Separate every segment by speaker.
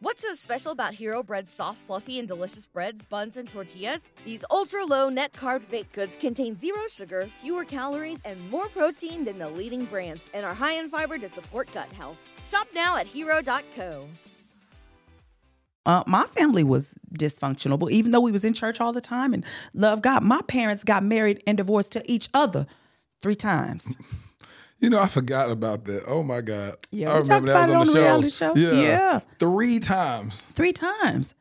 Speaker 1: What's so special about Hero Bread's soft, fluffy, and delicious breads, buns, and tortillas? These ultra low net carb baked goods contain zero sugar, fewer calories, and more protein than the leading brands, and are high in fiber to support gut health. Shop now at hero.co.
Speaker 2: Uh, my family was dysfunctional, but even though we was in church all the time and love God, my parents got married and divorced to each other three times.
Speaker 3: You know, I forgot about that. Oh my God.
Speaker 2: Yeah,
Speaker 3: I
Speaker 2: we talked about it on the reality show.
Speaker 3: Yeah.
Speaker 2: Yeah.
Speaker 3: Three times.
Speaker 2: Three times.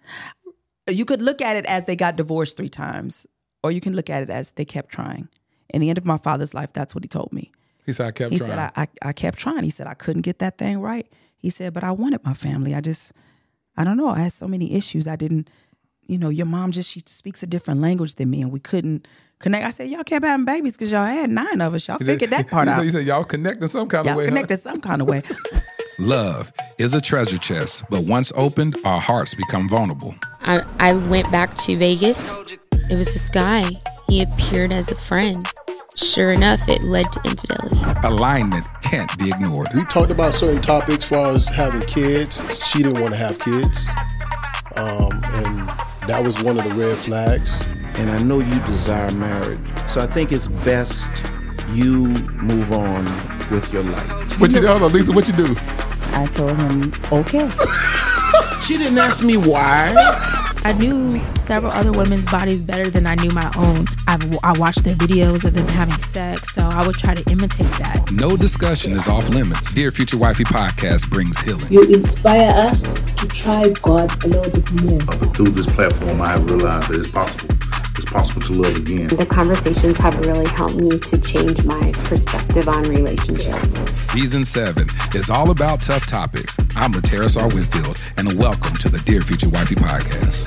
Speaker 2: You could look at it as they got divorced three times, or you can look at it as they kept trying. In the end of my father's life, that's what he told me.
Speaker 3: He said I kept
Speaker 2: He
Speaker 3: trying.
Speaker 2: said, I, I, I kept trying. He said, I couldn't get that thing right. He said, but I wanted my family. I just, I don't know. I had so many issues. I didn't, you know, your mom just, she speaks a different language than me and we couldn't connect. I said, y'all kept having babies because y'all had nine of us. Y'all
Speaker 3: He said-
Speaker 2: figured that part
Speaker 3: he
Speaker 2: out.
Speaker 3: Said, he said y'all connecting some kind
Speaker 2: y'all
Speaker 3: of way. huh?
Speaker 2: connected some kind of way.
Speaker 4: Love is a treasure chest, but once opened, our hearts become vulnerable.
Speaker 5: I, I went back to Vegas. It was this guy. He appeared as a friend. Sure enough, it led to infidelity.
Speaker 4: Alignment can't be ignored.
Speaker 6: We talked about certain topics as far as having kids. She didn't want to have kids. Um, and that was one of the red flags.
Speaker 7: and I know you desire marriage. So I think it's best you move on with your life.
Speaker 3: What you do? Hold on, Lisa, what you do?
Speaker 2: I told him, okay.
Speaker 7: She didn't ask me why.
Speaker 8: I knew several other women's bodies better than I knew my own. I've, I watched their videos of them having sex, so I would try to imitate that.
Speaker 4: No discussion is off limits. Dear Future Wifey podcast brings healing.
Speaker 9: You inspire us to try God a little bit more.
Speaker 10: But through this platform, I have realized that it's possible. It's possible to love again.
Speaker 11: The conversations have really helped me to change my perspective on relationships.
Speaker 4: Season 7 is all about tough topics. I'm Laterras R. Whitfield, and welcome to the Dear Future Wifey podcast.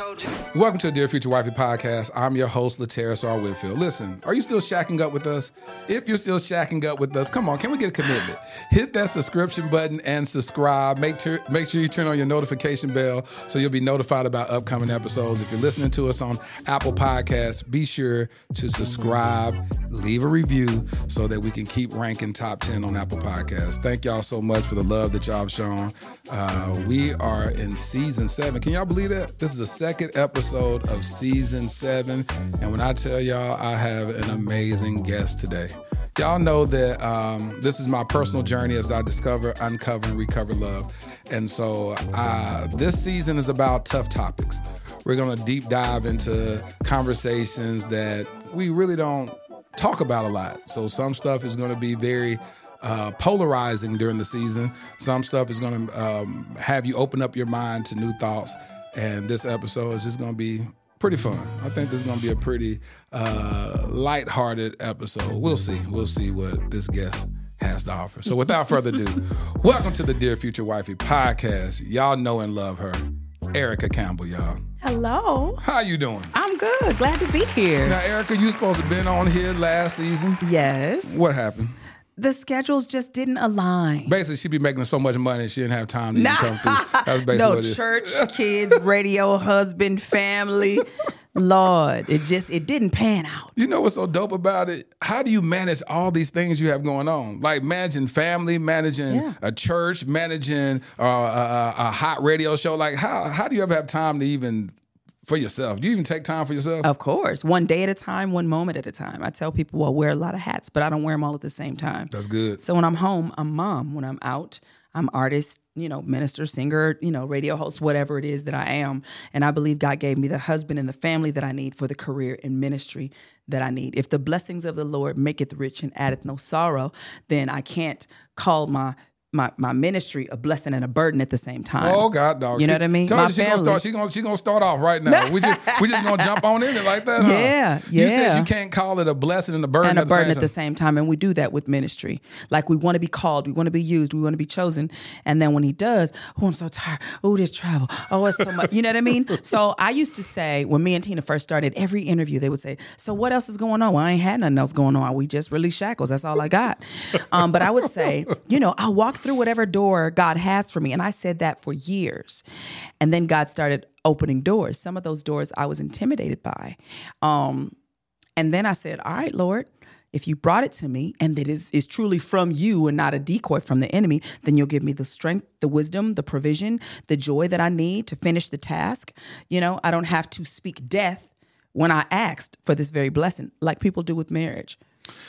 Speaker 3: Welcome to the Dear Future Wifey podcast. I'm your host, Laterras R. Whitfield. Listen, are you still shacking up with us? If you're still shacking up with us, come on, can we get a commitment? Hit that subscription button and subscribe. Make, tur- make sure you turn on your notification bell so you'll be notified about upcoming episodes. If you're listening to us on Apple Podcasts, be sure to subscribe, leave a review so that we can keep ranking top 10 on Apple Podcasts. Thank y'all so much for the love that y'all have shown. Uh, we are in season seven. Can y'all believe that? This is the second episode of season seven. And when I tell y'all, I have an amazing guest today. Y'all know that um, this is my personal journey as I discover, uncover, and recover love. And so uh, this season is about tough topics. We're going to deep dive into conversations that we really don't talk about a lot. So some stuff is going to be very uh, polarizing during the season. Some stuff is going to um, have you open up your mind to new thoughts. And this episode is just going to be pretty fun. I think this is going to be a pretty uh, lighthearted episode. We'll see. We'll see what this guest has to offer. So without further ado, welcome to the Dear Future Wifey podcast. Y'all know and love her, Erica Campbell, y'all.
Speaker 2: Hello.
Speaker 3: How you doing?
Speaker 2: I'm good. Glad to be here.
Speaker 3: Now, Erica, you supposed to have been on here last season.
Speaker 2: Yes.
Speaker 3: What happened?
Speaker 2: The schedules just didn't align.
Speaker 3: Basically, she'd be making so much money she didn't have time to
Speaker 2: Nah.
Speaker 3: even come through. That's basically
Speaker 2: no
Speaker 3: what it is.
Speaker 2: church, kids, radio, husband, family. Lord, it just it didn't pan out.
Speaker 3: You know what's so dope about it? How do you manage all these things you have going on? Like managing family, managing
Speaker 2: Yeah.
Speaker 3: a church, managing uh, a, a, hot radio show. Like how how do you ever have time to even for yourself? Do you even take time for yourself?
Speaker 2: Of course, one day at a time, one moment at a time. I tell people, well, I wear a lot of hats, but I don't wear them all at the same time.
Speaker 3: That's good.
Speaker 2: So when I'm home, I'm mom. When I'm out, I'm artist, you know, minister, singer, you know, radio host, whatever it is that I am. And I believe God gave me the husband and the family that I need for the career and ministry that I need. If the blessings of the Lord maketh rich and addeth no sorrow, then I can't call my my, my ministry a blessing and a burden at the same time.
Speaker 3: Oh God, dog!
Speaker 2: You know what I mean?
Speaker 3: Tell
Speaker 2: My
Speaker 3: she gonna
Speaker 2: family.
Speaker 3: start. She gonna she gonna start off right now. we just we just gonna jump on in it like that. Huh?
Speaker 2: Yeah,
Speaker 3: You said you can't call it a blessing and a burden
Speaker 2: and a
Speaker 3: at the
Speaker 2: burden
Speaker 3: same
Speaker 2: at
Speaker 3: time.
Speaker 2: the same time. And we do that with ministry. Like we want to be called, we want to be used, we want to be chosen. And then when he does, oh, I'm so tired. Oh, this travel. Oh, it's so much. You know what I mean? So I used to say when me and Tina first started, every interview they would say, "So what else is going on?" Well, I ain't had nothing else going on. We just released shackles. That's all I got. Um, but I would say, you know, I'll walk through whatever door God has for me, and I said that for years. And then God started opening doors. Some of those doors I was intimidated by. Um, and then I said, All right, Lord, If you brought it to me and that is is truly from you and not a decoy from the enemy, then you'll give me the strength, the wisdom, the provision, the joy that I need to finish the task. You know, I don't have to speak death when I asked for this very blessing, like people do with marriage.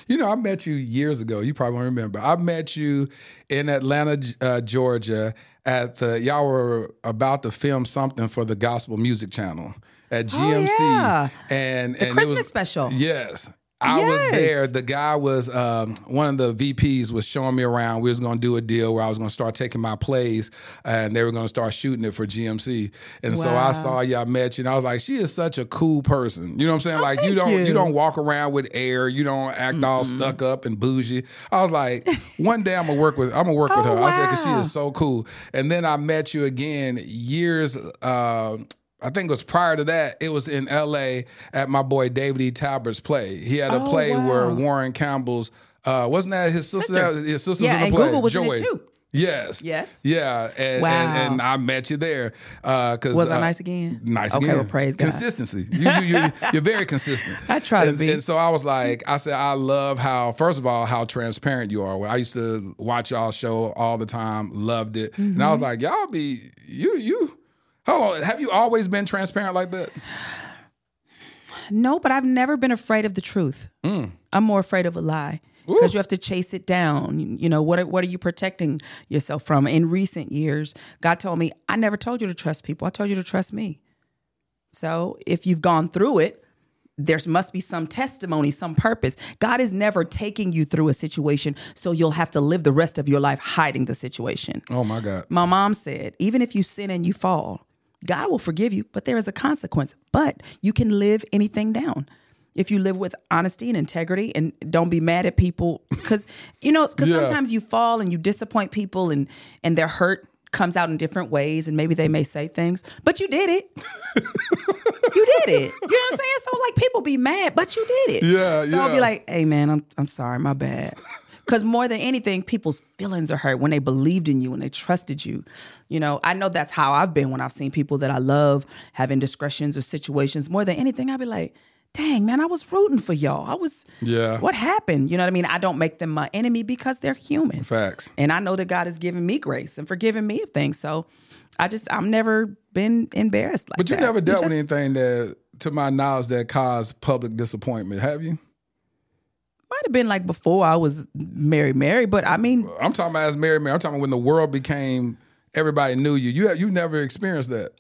Speaker 3: You know, I met you years ago. You probably won't remember. I met you in Atlanta, uh, Georgia, at the y'all were about to film something for the Gospel Music Channel at GMC,
Speaker 2: Oh, yeah.
Speaker 3: and
Speaker 2: The
Speaker 3: and
Speaker 2: Christmas
Speaker 3: it was
Speaker 2: special.
Speaker 3: Yes. I was there. The guy was um, one of the VPs was showing me around. We was going to do a deal where I was going to start taking my plays, and they were going to start shooting it for GMC. And so I saw y'all met you, and I was like, she is such a cool person. You know what I'm saying? like you don't you.
Speaker 2: you.
Speaker 3: don't walk around with air. You don't act all stuck up and bougie. I was like, one day I'm gonna work with I'm gonna work with
Speaker 2: Oh,
Speaker 3: her. I said because she is so cool. And then I met you again years. Uh, I think it was prior to that. It was in L.A. at my boy David E. Talbert's play. He had a
Speaker 2: Oh,
Speaker 3: play where. Warren Campbell's uh, wasn't that his sister?
Speaker 2: Sister.
Speaker 3: His sister
Speaker 2: Yeah,
Speaker 3: was in
Speaker 2: and
Speaker 3: the play.
Speaker 2: Google was in it too.
Speaker 3: Yes.
Speaker 2: Yes.
Speaker 3: Yeah. And,
Speaker 2: Wow.
Speaker 3: and, and I met you there. Uh, cause,
Speaker 2: Was I
Speaker 3: uh,
Speaker 2: nice again?
Speaker 3: Nice
Speaker 2: Okay,
Speaker 3: again.
Speaker 2: well, praise God.
Speaker 3: Consistency. You, you, you, you're very consistent.
Speaker 2: I try to
Speaker 3: and,
Speaker 2: be.
Speaker 3: And so I was like, I said, I love how, first of all, how transparent you are. I used to watch y'all show all the time, loved it. And I was
Speaker 2: Mm-hmm.
Speaker 3: like, y'all be, you, you, hold on. Have you always been transparent like that?
Speaker 2: No, but I've never been afraid of the truth.
Speaker 3: Mm.
Speaker 2: I'm more afraid of a lie because you have to chase it down. You- know what? Are, what are you protecting yourself from? In recent years, God told me, "I never told you to trust people. I told you to trust me." So if you've gone through it, there must be some testimony, some purpose. God is never taking you through a situation so you'll have to live the rest of your life hiding the situation.
Speaker 3: Oh my God.
Speaker 2: My mom said, even if you sin and you fall, God will forgive you, but there is a consequence. But you can live anything down. If you live with honesty and integrity and don't be mad at people cuz you know cuz
Speaker 3: Yeah.
Speaker 2: sometimes you fall and you disappoint people and and their hurt comes out in different ways and maybe they may say things, but you did it. you did it. You know what I'm saying? So like people be mad, but you did it.
Speaker 3: Yeah,
Speaker 2: So I'll be like, "Hey man, I'm I'm sorry, my bad." Because more than anything, people's feelings are hurt when they believed in you and they trusted you. You know, I know that's how I've been when I've seen people that I love have indiscretions or situations. More than anything, I'd be like, dang, man, I was rooting for y'all. I was,
Speaker 3: Yeah.
Speaker 2: what happened? You know what I mean? I don't make them my enemy because they're human.
Speaker 3: Facts.
Speaker 2: And I know that God has given me grace and forgiven me of things. So I just, I've never been embarrassed like
Speaker 3: But you
Speaker 2: that.
Speaker 3: never dealt
Speaker 2: just-
Speaker 3: with anything that, to my knowledge, that caused public disappointment, have you?
Speaker 2: Might have been like before I was Mary Mary, but I mean,
Speaker 3: I'm talking about as Mary man. I'm talking about when the world became everybody knew you. You have you never experienced that.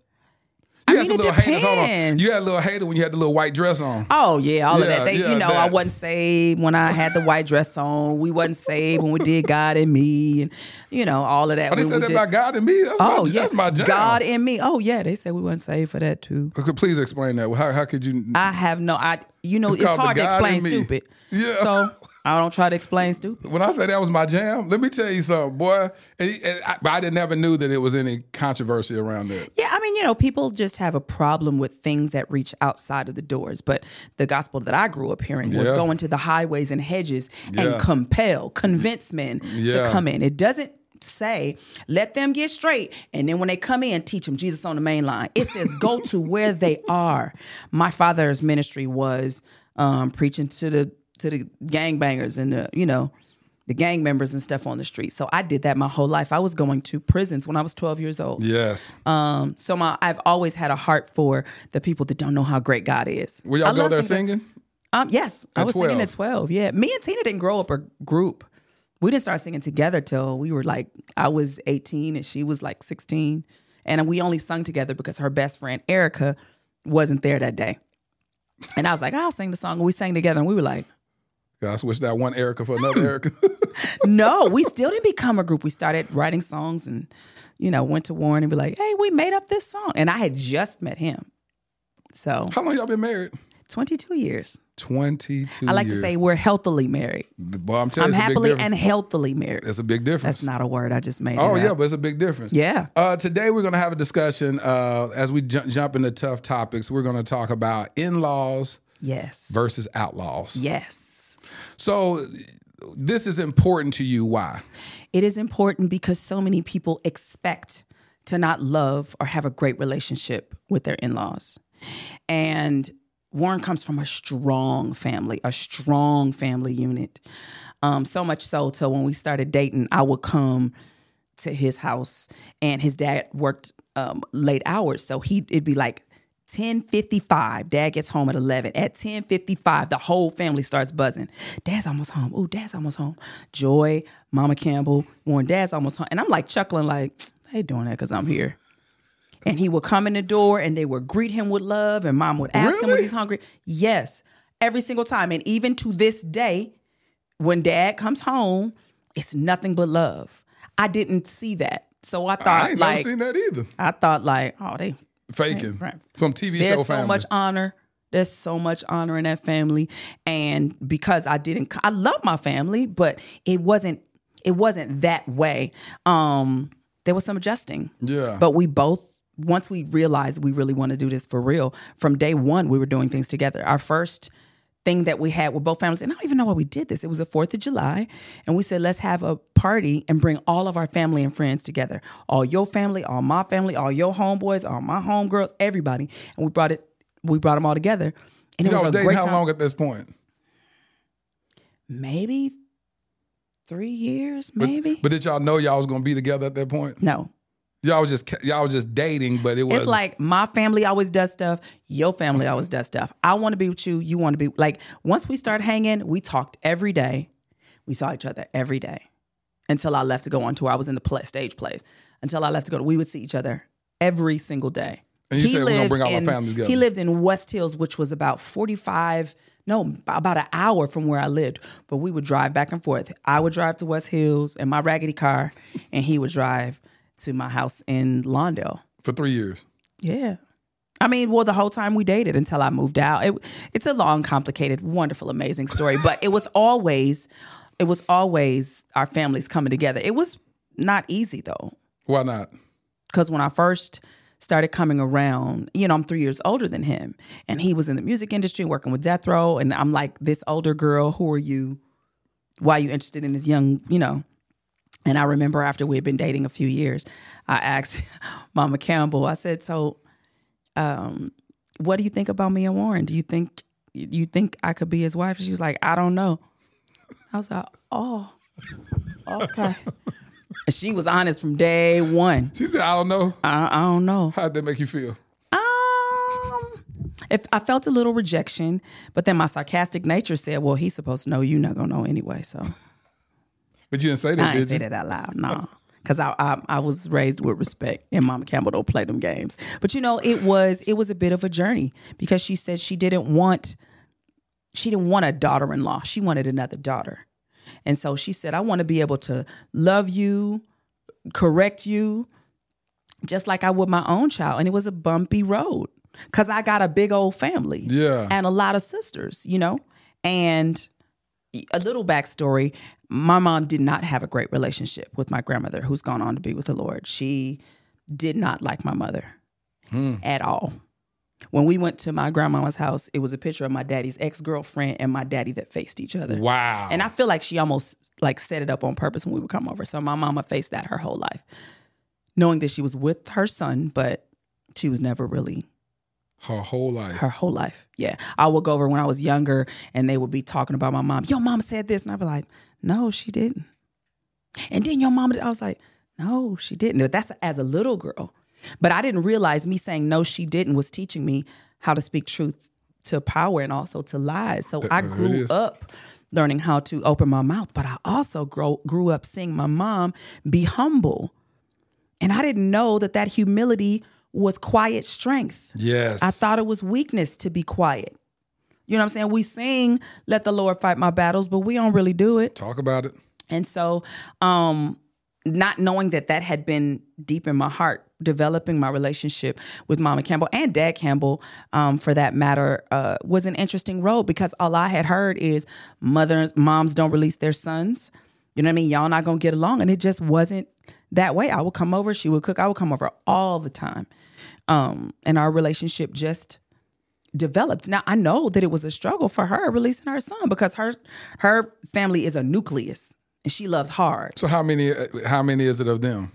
Speaker 3: You
Speaker 2: I
Speaker 3: had
Speaker 2: mean,
Speaker 3: some
Speaker 2: it
Speaker 3: little haters. Hold on.
Speaker 2: depends.
Speaker 3: You had a little hater when you had the little white dress on.
Speaker 2: Oh yeah, all of that. They,
Speaker 3: yeah,
Speaker 2: you know, I
Speaker 3: that.
Speaker 2: wasn't saved when I had the white dress on. We wasn't saved when we did God and me, and you know all of that.
Speaker 3: Oh, they said
Speaker 2: we
Speaker 3: that
Speaker 2: did-
Speaker 3: about God and me. That's
Speaker 2: oh
Speaker 3: my,
Speaker 2: yeah,
Speaker 3: that's my jam.
Speaker 2: God and me. Oh yeah, they said we wasn't saved for that too.
Speaker 3: Uh, okay, Please explain that. How, how could you?
Speaker 2: I have no. I you know
Speaker 3: It's
Speaker 2: it's, hard to explain
Speaker 3: in
Speaker 2: stupid.
Speaker 3: Yeah.
Speaker 2: So I don't try to explain stupid.
Speaker 3: when I say that was my jam, let me tell you something, boy. And, and I, but I never knew that it was any controversy around that.
Speaker 2: Yeah, I mean, you know, people just have a problem with things that reach outside of the doors. But the gospel that I grew up hearing was
Speaker 3: Yeah.
Speaker 2: going to the highways and hedges
Speaker 3: Yeah.
Speaker 2: and compel, convince men
Speaker 3: Yeah.
Speaker 2: to come in. It doesn't say let them get straight and then when they come in teach them jesus on the main line it says go to where they are my father's ministry was um, preaching to the to the gangbangers and the you know the gang members and stuff on the street so i did that my whole life i was going to prisons when i was 12 years old
Speaker 3: Yes.
Speaker 2: um, so my I've always had a heart for the people that don't know how great God is.
Speaker 3: Were y'all
Speaker 2: I
Speaker 3: go there
Speaker 2: singing. Um, yes, I was
Speaker 3: 12?
Speaker 2: singing at twelve. Yeah, me and Tina didn't grow up a group. We didn't start singing together till we were like I was eighteen and she was like sixteen, and we only sung together because her best friend Erica wasn't there that day. And I was like, I'll sing the song. And we sang together, and we were like,
Speaker 3: I switched that one Erica for another Erica.
Speaker 2: no, we still didn't become a group. We started writing songs and, you know, went to Warren and be like, hey, we made up this song. And I had just met him. So
Speaker 3: How long y'all been married?
Speaker 2: 22 years.
Speaker 3: 22
Speaker 2: I like to say we're healthily married.
Speaker 3: Boy, I'm telling
Speaker 2: I'm
Speaker 3: you, a big
Speaker 2: happily and healthily married.
Speaker 3: That's a big difference.
Speaker 2: That's not a word. I just made
Speaker 3: Oh yeah, but it's a big difference.
Speaker 2: Yeah.
Speaker 3: Uh, today we're going to have a discussion uh, as we ju- jump into tough topics. We're going to talk about in-laws
Speaker 2: Yes.
Speaker 3: versus outlaws.
Speaker 2: Yes.
Speaker 3: So this is important to you. Why?
Speaker 2: It is important because so many people expect to not love or have a great relationship with their in laws. And Warren comes from a strong family, a strong family unit. Um, so much so till when we started dating, I would come to his house and his dad worked um, late hours. So he it'd be like 1055. Dad gets home at 11. At 1055, the whole family starts buzzing. Dad's almost home. Ooh, dad's almost home. Joy, Mama Campbell, Warren, dad's almost home. And I'm like chuckling like, they doing that because I'm here. And he would come in the door and they would greet him with love and mom would ask him was
Speaker 3: Really?
Speaker 2: he's hungry. Yes, every single time. And even to this day, when dad comes home, it's nothing but love. I didn't see that. So I thought
Speaker 3: I ain't
Speaker 2: like
Speaker 3: never seen that either.
Speaker 2: I thought like, oh, they
Speaker 3: Faking
Speaker 2: right.
Speaker 3: some TV
Speaker 2: there's
Speaker 3: show family.
Speaker 2: There's so much honor. There's so much honor in that family, and because I didn't, I love my family, but it wasn't, it wasn't that way. Um, there was some adjusting.
Speaker 3: Yeah.
Speaker 2: But we both, once we realized we really want to do this for real, from day one we were doing things together. Our first thing that we had with both families, and I don't even know why we did this. It was the Fourth of July, and we said let's have a party and bring all of our family and friends together. All your family, all my family, all your homeboys, all my homegirls, everybody, and we brought it. We brought them all together, and
Speaker 3: you
Speaker 2: it was a great
Speaker 3: how
Speaker 2: time.
Speaker 3: long at this point?
Speaker 2: Maybe three years,
Speaker 3: But-
Speaker 2: maybe.
Speaker 3: But, did y'all know y'all was gonna be together at that point?
Speaker 2: no,
Speaker 3: Y'all was just y'all was just dating, but it was
Speaker 2: It's like my family always does stuff. Your family always mm-hmm. does stuff. I want to be with you. You want to be like. Once we start hanging, we talked every day. We saw each other every day until I left to go on tour. I was in the play, stage plays until I left to go. We would see each other every single day.
Speaker 3: And you said we're gonna bring all our
Speaker 2: in-
Speaker 3: families together.
Speaker 2: He lived in West Hills, which was about forty-five. No, about an hour from where I lived. But we would drive back and forth. I would drive to West Hills in my raggedy car, and he would drive to my house in Lawndale.
Speaker 3: for three years.
Speaker 2: Yeah. I mean, well, the whole time we dated until I moved out. It, it's a long, complicated, wonderful, amazing story, but it was always, it was always our families coming together. It was not easy though,
Speaker 3: Why not?
Speaker 2: because when I first started coming around, you know, I'm three years older than him, and he was in the music industry working with Death Row, and I'm like this older girl. Who are you? Why are you interested in this young, you know? And I remember after we had been dating a few years, I asked Mama Campbell, I said, So um, what do you think about me and Warren? Do you think you think I could be his wife? She was like, I don't know. I was like, Oh, okay. And she was honest from day one.
Speaker 3: She said, I don't know.
Speaker 2: I, I don't know.
Speaker 3: How'd that make you feel?
Speaker 2: Um, if I felt a little rejection, but then my sarcastic nature said, "Well, he's supposed to know. You're not gonna know anyway." So
Speaker 3: But you didn't say that,
Speaker 2: I
Speaker 3: did
Speaker 2: didn't say that out loud, no, because I, I I was raised with respect, and Mama Campbell don't play them games. But you know, it was it was a bit of a journey because she said she didn't want she didn't want a daughter-in-law. She wanted another daughter, and so she said, "I want to be able to love you, correct you, just like I would my own child." And it was a bumpy road because I got a big old family,
Speaker 3: Yeah.
Speaker 2: and a lot of sisters, you know, and a little backstory my mom did not have a great relationship with my grandmother who's gone on to be with the lord. She did not like my mother hmm. at all. When we went to my grandmama's house it was a picture of my daddy's ex-girlfriend and my daddy that faced each other.
Speaker 3: Wow.
Speaker 2: and i feel like she almost like set it up on purpose when we would come over. So my mama faced that her whole life knowing that she was with her son but she was never really
Speaker 3: Her whole life.
Speaker 2: her whole life. Yeah. I would go over when I was younger and they would be talking about my mom. Your mom said this. And I'd be like, no, she didn't. And then your mom, I was like, no, she didn't. But that's as a little girl. But I didn't realize me saying no, she didn't was teaching me how to speak truth to power and also to lies. So I grew
Speaker 3: is.
Speaker 2: up learning how to open my mouth, but I also grow, grew up seeing my mom be humble. And I didn't know that that humility was quiet strength.
Speaker 3: Yes.
Speaker 2: I thought it was weakness to be quiet. You know what I'm saying? We sing, let the Lord fight my battles, but we don't really do it.
Speaker 3: Talk about it.
Speaker 2: And so, um, not knowing that that had been deep in my heart, developing my relationship with Mama Campbell and Dad Campbell, um, for that matter, uh, was an interesting road because all I had heard is mothers, moms don't release their sons. You know what I mean? Y'all not gonna get along, and it just wasn't that way. I would come over, she would cook, I would come over all the time, um, and our relationship just developed. Now I know that it was a struggle for her releasing her son because her her family is a nucleus and she loves hard.
Speaker 3: So how many? How many is it of them?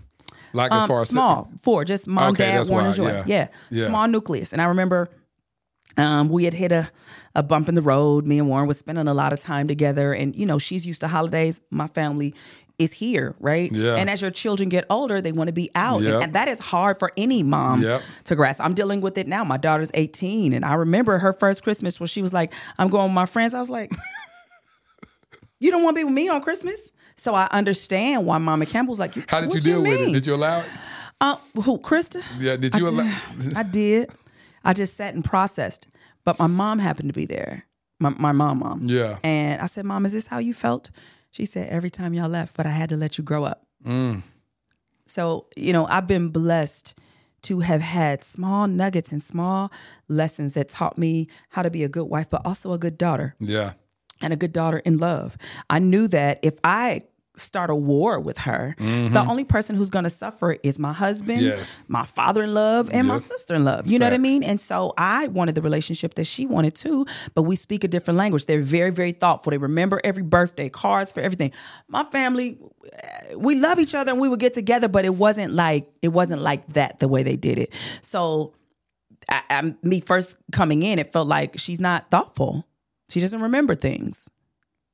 Speaker 3: Like as
Speaker 2: Um,
Speaker 3: far as
Speaker 2: small, four, just mom,
Speaker 3: Okay,
Speaker 2: dad, Warren, and Joy.
Speaker 3: yeah.
Speaker 2: Yeah.
Speaker 3: Yeah.
Speaker 2: small nucleus. And I remember Um, we had hit a, a bump in the road. Me and Warren was spending a lot of time together. And, you know, she's used to holidays. My family is here, right?
Speaker 3: Yeah.
Speaker 2: And as your children get older, they want to be out.
Speaker 3: Yep.
Speaker 2: And, and that is hard for any mom
Speaker 3: Yep.
Speaker 2: to grasp. I'm dealing with it now. My daughter's 18. And I remember her first Christmas where she was like, I'm going with my friends. I was like, You don't want to be with me on Christmas? So I understand why Mama Campbell's like,
Speaker 3: How did you deal with it? Did you allow it?
Speaker 2: Uh, who, Krista?
Speaker 3: Yeah, did
Speaker 2: I
Speaker 3: you allow?
Speaker 2: I did. I just sat and processed. But my mom happened to be there. My, my mom, mom.
Speaker 3: Yeah.
Speaker 2: And I said, Mom, is this how you felt? She said, Every time y'all left, but I had to let you grow up.
Speaker 3: Mm.
Speaker 2: So, you know, I've been blessed to have had small nuggets and small lessons that taught me how to be a good wife, but also a good daughter
Speaker 3: Yeah.
Speaker 2: and a good daughter in love. I knew that if I start a war with her, the only person who's going to suffer is my husband,
Speaker 3: Mm-hmm. Yes.
Speaker 2: my father in love, and my sister in love. You know what I mean? And so I wanted the relationship that she wanted too, but we speak a different language. They're very, very thoughtful. They remember every birthday, cards for everything. My family, eh, we love each other and we would get together, but it wasn't like it wasn't like that the way they did it. So I, I, me first coming in, it felt like she's not thoughtful. She doesn't remember things.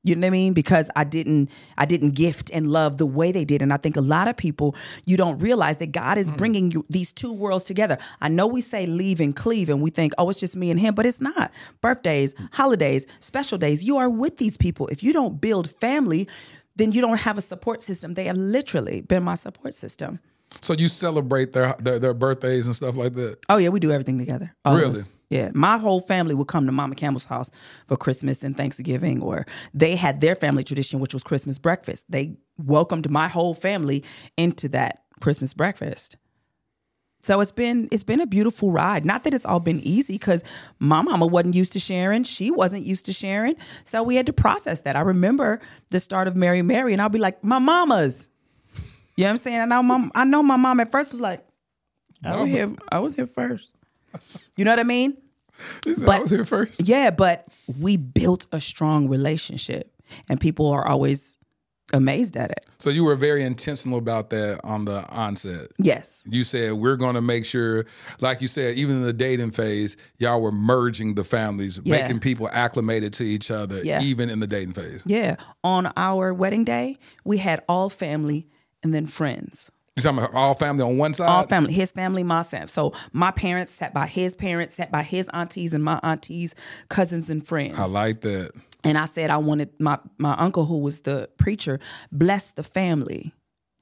Speaker 2: You know what I mean? Because I didn't I didn't gift and love the way they did. And I think a lot of people you don't realize that God is mm. bringing you these two worlds together. I know we say leave and cleave and we think, "Oh, it's just me and him," but it's not. Birthdays, holidays, special days, you are with these people. If you don't build family, then you don't have a support system. They have literally been my support system.
Speaker 3: So you celebrate their, their their birthdays and stuff like that.
Speaker 2: Oh yeah, we do everything together. All
Speaker 3: Really?
Speaker 2: Yeah, my whole family would come to Mama Campbell's house for Christmas and Thanksgiving, or they had their family tradition, which was Christmas breakfast. They welcomed my whole family into that Christmas breakfast. So it's been it's been a beautiful ride. Not that it's all been easy, because my mama wasn't used to sharing. She wasn't used to sharing. So we had to process that. I remember the start of Mary Mary, and I'll be like, my mama's. You know what I'm saying? And I, mom, I know my mom at first was like, I was here, I was here first. You know what I mean?
Speaker 3: Said, I was here first.
Speaker 2: Yeah, but we built a strong relationship, and people are always amazed at it.
Speaker 3: So you were very intentional about that on the onset.
Speaker 2: Yes.
Speaker 3: You said we're going to make sure, like you said, even in the dating phase, y'all were merging the families,
Speaker 2: Yeah.
Speaker 3: making people acclimated to each other,
Speaker 2: Yeah.
Speaker 3: even in the dating phase.
Speaker 2: Yeah. On our wedding day, we had all family and then friends.
Speaker 3: You talking about all family on one side?
Speaker 2: All family, his family, my family. So my parents sat by his parents, sat by his aunties and my aunties, cousins and friends.
Speaker 3: I like that.
Speaker 2: And I said I wanted my my uncle, who was the preacher, bless the family,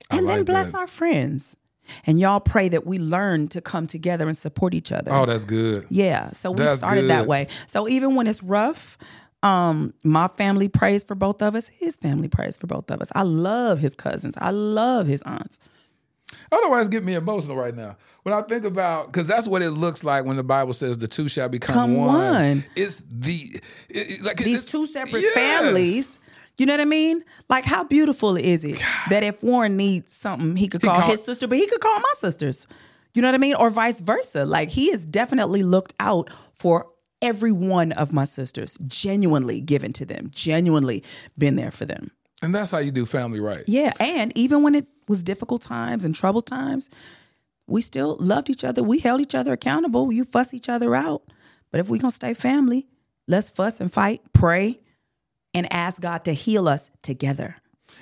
Speaker 3: I
Speaker 2: and then bless
Speaker 3: that.
Speaker 2: our friends. And y'all pray that we learn to come together and support each other.
Speaker 3: Oh, that's good.
Speaker 2: Yeah. So we
Speaker 3: That's
Speaker 2: started that way. So even when it's rough, um, my family prays for both of us. His family prays for both of us. I love his cousins. I love his aunts.
Speaker 3: Otherwise, why me emotional right now. When I think about, because that's what it looks like when the Bible says the two shall become
Speaker 2: Come
Speaker 3: one.
Speaker 2: one.
Speaker 3: It's the it- like
Speaker 2: These two separate
Speaker 3: yes.
Speaker 2: families. You know what I mean? Like how beautiful is it that if Warren needs something, he could
Speaker 3: He
Speaker 2: call
Speaker 3: call-
Speaker 2: his sister, but he could call my sisters. You know what I mean? Or vice versa. Like he has definitely looked out for every one of my sisters, genuinely given to them, genuinely been there for them.
Speaker 3: And that's how you do family right.
Speaker 2: Yeah, and even when it was difficult times and troubled times, we still loved each other. We held each other accountable. You fuss each other out. But if we're going to stay family, let's fuss and fight, pray, and ask God to heal us together.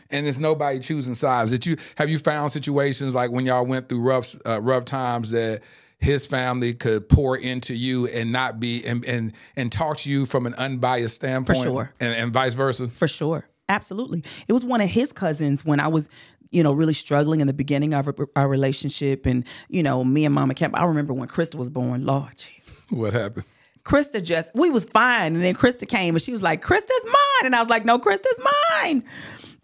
Speaker 3: and it's nobody choosing sides. Did you have you found situations like when y'all went through rough uh, rough times that his family could pour into you and not be and and and talk to you from an unbiased standpoint, For
Speaker 2: sure.
Speaker 3: and, and vice versa.
Speaker 2: For sure. Absolutely. It was one of his cousins when I was, you know, really struggling in the beginning of our, our relationship. And, you know, me and Mama Camp, I remember when Krista was born, Lord.
Speaker 3: What happened?
Speaker 2: Krista just, we was fine. And then Krista came and she was like, Krista's mine. And I was like, no, Krista's mine.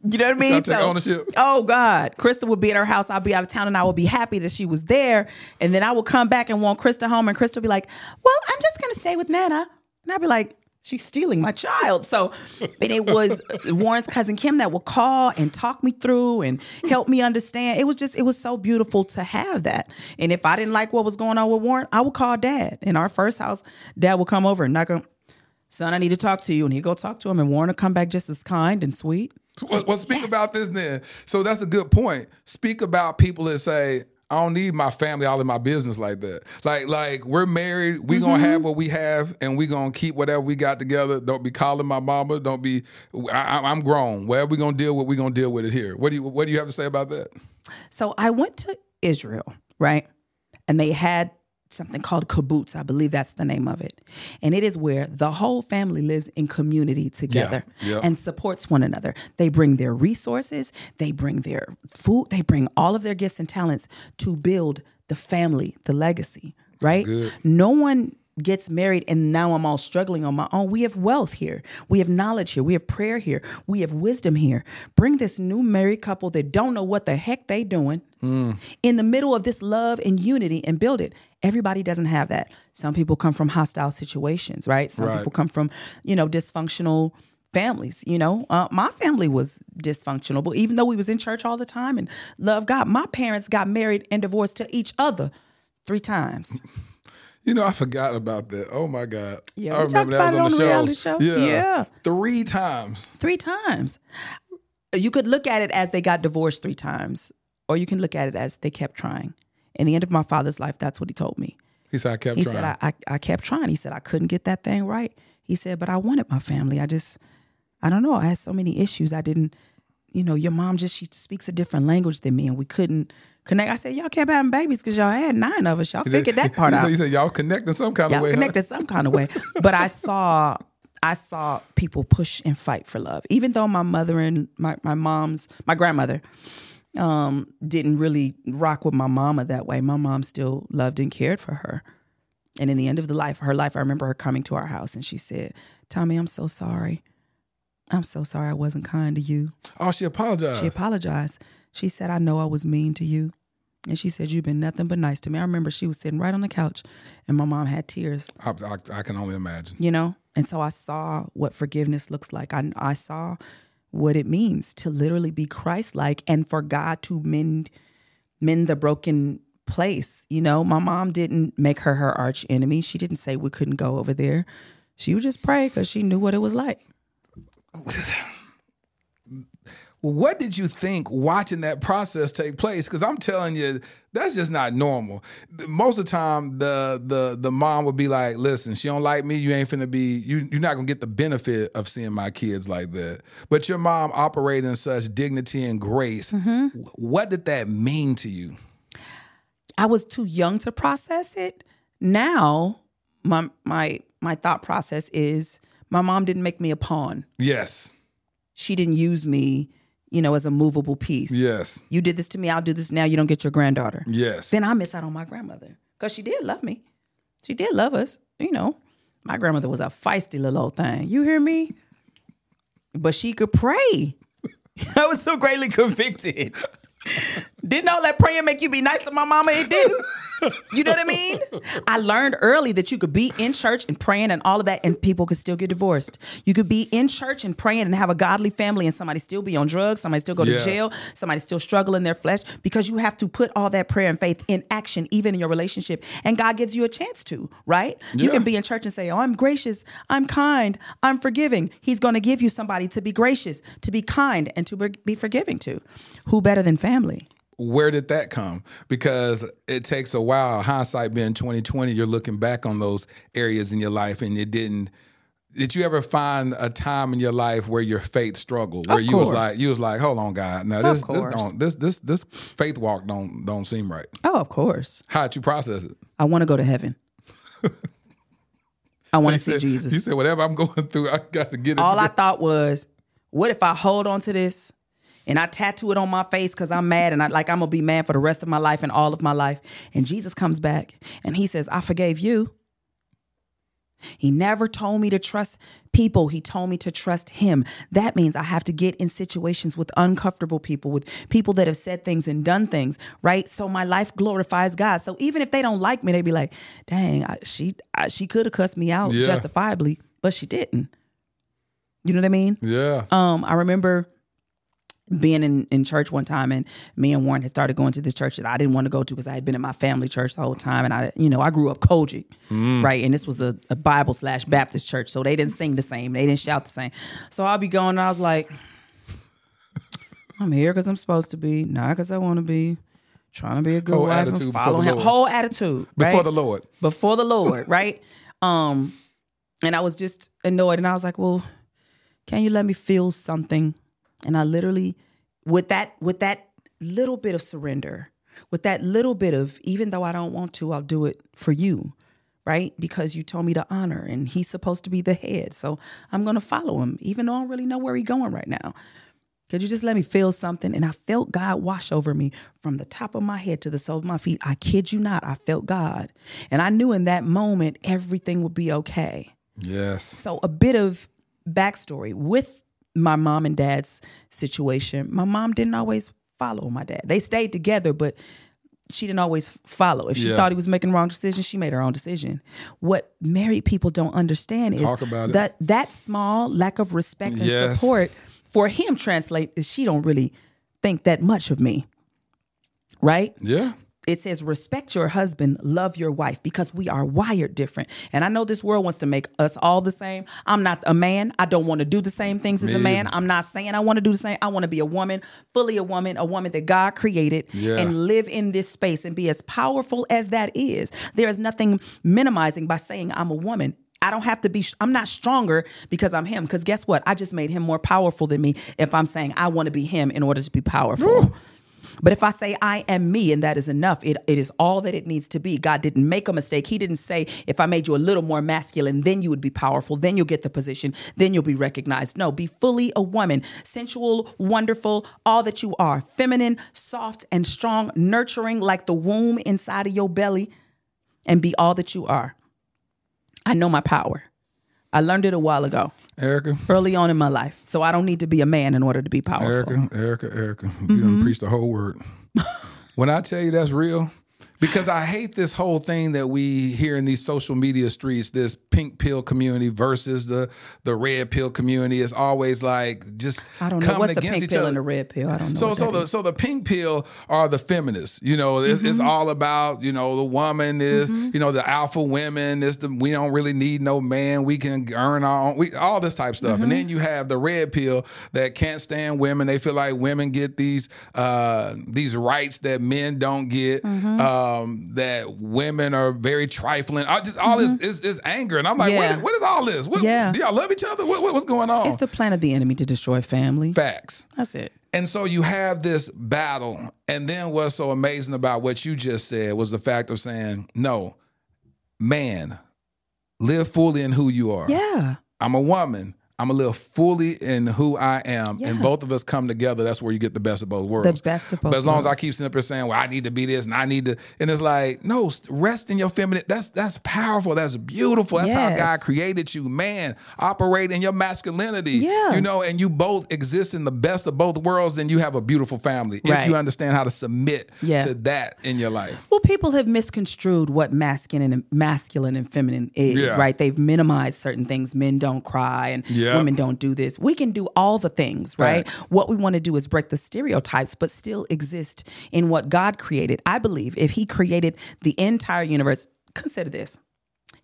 Speaker 2: You know what I mean?
Speaker 3: Take ownership.
Speaker 2: Oh God. Krista would be at her house. I'll be out of town and I would be happy that she was there. And then I would come back and want Krista home. And Krista would be like, well, I'm just going to stay with Nana. And I'd be like, she's stealing my child. So, and it was Warren's cousin Kim that would call and talk me through and help me understand. It was just, it was so beautiful to have that. And if I didn't like what was going on with Warren, I would call dad. In our first house, dad would come over and knock on, son, I need to talk to you. And he'd go talk to him and Warren would come back just as kind and sweet.
Speaker 3: Well, well speak about this then. So that's a good point. Speak about people that say, I don't need my family all in my business like that. Like, like we're married. We gonna mm-hmm. have what we have, and we gonna keep whatever we got together. Don't be calling my mama. Don't be. I, I'm grown. Whatever we gonna deal with, we gonna deal with it here. What do you What do you have to say about that?
Speaker 2: So I went to Israel, right? And they had something called kibbutz. I believe that's the name of it. And it is where the whole family lives in community together
Speaker 3: yeah.
Speaker 2: and supports one another. They bring their resources, they bring their food, they bring all of their gifts and talents to build the family, the legacy, right? No one gets married and now I'm all struggling on my own. We have wealth here. We have knowledge here. We have prayer here. We have wisdom here. Bring this new married couple that don't know what the heck they doing in the middle of this love and unity and build it. Everybody doesn't have that. Some people come from hostile situations, right? Some
Speaker 3: Right.
Speaker 2: people come from, you know, dysfunctional families you know uh, my family was dysfunctional but even though we was in church all the time and love god my parents got married and divorced to each other three times
Speaker 3: You know, I forgot about that. Oh my God.
Speaker 2: Yeah,
Speaker 3: I
Speaker 2: we talked about it on the reality show.
Speaker 3: Yeah.
Speaker 2: Yeah.
Speaker 3: Three times.
Speaker 2: three times. You could look at it as they got divorced three times, or you can look at it as they kept trying. In the end of my father's life, that's what he told me.
Speaker 3: He said I kept
Speaker 2: He
Speaker 3: trying.
Speaker 2: said, I, I, I kept trying. He said, I couldn't get that thing right. He said, but I wanted my family. I just, I don't know. I had so many issues. I didn't, you know, your mom just, she speaks a different language than me, and we couldn't connect. I said, y'all kept having babies because y'all had nine of us. Y'all figured that part
Speaker 3: he
Speaker 2: out.
Speaker 3: Said, he said y'all connected some kind
Speaker 2: Y'all
Speaker 3: of way. huh?
Speaker 2: connected some kind of way. But I saw I saw people push and fight for love. Even though my mother and my, my mom's my grandmother um didn't really rock with my mama that way. My mom still loved and cared for her. And in the end of the life, her life, I remember her coming to our house and she said, Tommy, I'm so sorry. I'm so sorry I wasn't kind to you.
Speaker 3: Oh, she apologized.
Speaker 2: She apologized. She said, I know I was mean to you. And she said, You've been nothing but nice to me. I remember she was sitting right on the couch and my mom had tears.
Speaker 3: I, I, I can only imagine.
Speaker 2: you know? And so i saw what forgiveness looks like. I, I saw what it means to literally be christ-like and for god to mend mend the broken place you know? My mom didn't make her her arch enemy. She didn't say we couldn't go over there. She would just pray because she knew what it was like
Speaker 3: What did you think watching that process take place? Because I'm telling you, that's just not normal. Most of the time, the the the mom would be like, "Listen, she don't like me. You ain't finna be. You you're not gonna get the benefit of seeing my kids like that." But your mom operated in such dignity and grace. Mm-hmm. What did that mean to you?
Speaker 2: i was too young to process it now my my my thought process is my mom didn't make me a pawn
Speaker 3: Yes,
Speaker 2: she didn't use me, you know, as a movable piece.
Speaker 3: yes,
Speaker 2: You did this to me, I'll do this now. You don't get your granddaughter.
Speaker 3: yes.
Speaker 2: Then I miss out on my grandmother because she did love me. She did love us. You know, my grandmother was a feisty little old thing. You hear me? But she could pray. I was so greatly convicted. Didn't all that praying make you be nice to my mama? It didn't. You know what I mean? I learned early that you could be in church and praying and all of that, and people could still get divorced. You could be in church and praying and have a godly family, and somebody still be on drugs, somebody still go
Speaker 3: Yeah.
Speaker 2: to jail, somebody still struggle in their flesh because you have to put all that prayer and faith in action, even in your relationship. And God gives you a chance to, right? You can be in church and say, Oh, I'm gracious, I'm kind, I'm forgiving. He's going to give you somebody to be gracious, to be kind, and to be forgiving to. Who better than family?
Speaker 3: Where did that come? Because it takes a while. Hindsight being twenty twenty, you're looking back on those areas in your life, and it didn't. Did you ever find a time in your life where your faith struggled, where you was like, you was like, hold on, God, now this, this don't, this, this, this faith walk don't, don't seem right.
Speaker 2: Oh, of course.
Speaker 3: How'd you process it?
Speaker 2: I want to go to heaven. I want to see
Speaker 3: said-
Speaker 2: Jesus.
Speaker 3: You said, whatever I'm going through, I got to get it.
Speaker 2: All I thought was, what if I hold on to this and I tattoo it on my face because I'm mad and I like I'm gonna be mad for the rest of my life and all of my life. And Jesus comes back and he says, I forgave you. He never told me to trust people. He told me to trust him. That means I have to get in situations with uncomfortable people, with people that have said things and done things, right? So my life glorifies God. So even if they don't like me, they'd be like, dang, I, she I, she could have cussed me out
Speaker 3: Yeah.
Speaker 2: justifiably, but she didn't. You know what I mean?
Speaker 3: Yeah.
Speaker 2: Um, I remember being in, in church one time and me and Warren had started going to this church that I didn't want to go to because I had been in my family church the whole time. And I, you know, I grew up COGIC, right? And this was a, a Bible slash Baptist church. So they didn't sing the same. They didn't shout the same. So I'll be going and I was like, I'm here because I'm supposed to be, not because I want to be. trying to be a good
Speaker 3: Whole
Speaker 2: wife
Speaker 3: attitude
Speaker 2: and follow him. Whole attitude
Speaker 3: Before
Speaker 2: right?
Speaker 3: the Lord.
Speaker 2: before the Lord, right? Um, and I was just annoyed, and I was like, "Well, can you let me feel something?" And I literally, with that, with that little bit of surrender, with that little bit of, even though I don't want to, I'll do it for you, right? Because you told me to honor, and he's supposed to be the head, so I'm gonna follow him, even though I don't really know where he's going right now. Could you just let me feel something? And I felt God wash over me from the top of my head to the sole of my feet. I kid you not, I felt God. And I knew in that moment everything would be okay.
Speaker 3: Yes.
Speaker 2: So, a bit of backstory with my mom and dad's situation. My mom didn't always follow my dad. They stayed together, but she didn't always follow. If she
Speaker 3: Yeah.
Speaker 2: thought he was making wrong decisions, she made her own decision. What married people don't understand is
Speaker 3: Talk it.
Speaker 2: that that small lack of respect and
Speaker 3: Yes.
Speaker 2: support for him translate is she don't really think that much of me. Right?
Speaker 3: Yeah.
Speaker 2: It says respect your husband love your wife because we are wired different and i know this world wants to make us all the same i'm not a man i don't want to do the same things as a man i'm not saying i want to do the same i want to be a woman fully a woman a woman that god created
Speaker 3: Yeah.
Speaker 2: and live in this space and be as powerful as that is there is nothing minimizing by saying i'm a woman I don't have to be, I'm not stronger because I'm him. Because guess what? I just made him more powerful than me if I'm saying I want to be him in order to be powerful. But if I say I am me and that is enough, it, it is all that it needs to be. God didn't make a mistake. He didn't say, if I made you a little more masculine, then you would be powerful, then you'll get the position, then you'll be recognized. No, be fully a woman, sensual, wonderful, all that you are, feminine, soft, and strong, nurturing like the womb inside of your belly, and be all that you are. I know my power. I learned it a while ago,
Speaker 3: Erica.
Speaker 2: early on in my life. So I don't need to be a man in order to be powerful.
Speaker 3: Erica, Erica, Erica. You
Speaker 2: Mm-hmm.
Speaker 3: done preached the whole word. when I tell you that's real, because I hate this whole thing that we hear in these social media streets, this pink pill community versus the the red pill community. It's always like just
Speaker 2: I don't know
Speaker 3: coming
Speaker 2: what's the
Speaker 3: against
Speaker 2: pink
Speaker 3: each
Speaker 2: pill
Speaker 3: other.
Speaker 2: and the red pill. I don't know.
Speaker 3: So so the
Speaker 2: is.
Speaker 3: so the pink pill are the feminists. You know, it's, it's
Speaker 2: Mm-hmm.
Speaker 3: all about you know the woman is you know the alpha women. Is the we don't really need no man. We can earn our own. We all this type stuff.
Speaker 2: Mm-hmm.
Speaker 3: And then you have the red pill that can't stand women. They feel like women get these uh these rights that men don't get.
Speaker 2: Mm-hmm.
Speaker 3: Um, that women are very trifling. I just all this is is anger, and I'm like,
Speaker 2: Mm-hmm. Yeah.
Speaker 3: is, what is all this? What,
Speaker 2: Yeah.
Speaker 3: do y'all love each other? What, what- what's going on?
Speaker 2: it's the plan of the enemy to destroy family.
Speaker 3: Facts.
Speaker 2: That's it.
Speaker 3: And so you have this battle. And then what's so amazing about what you just said was the fact of saying, no, man, live fully in who you are.
Speaker 2: Yeah.
Speaker 3: I'm a woman. I'm gonna live fully in who I am, and both of us come together. That's where you get the best of both worlds.
Speaker 2: The best of both
Speaker 3: But as long as I keep sitting up here saying, "Well, I need to be this and I need to," and it's like, no, rest in your feminine. That's that's powerful. That's beautiful. That's how God created you, man. Operate in your masculinity.
Speaker 2: Yeah.
Speaker 3: you know, and you both exist in the best of both worlds. Then you have a beautiful family if you understand how to submit
Speaker 2: Yeah.
Speaker 3: to that in your life.
Speaker 2: Well, people have misconstrued what masculine and masculine and feminine is,
Speaker 3: Yeah.
Speaker 2: right? They've minimized certain things. Men don't cry and
Speaker 3: Yeah.
Speaker 2: Women don't do this. We can do all the things, right?
Speaker 3: Facts.
Speaker 2: What we want to do is break the stereotypes, but still exist in what God created. I believe if He created the entire universe, consider this.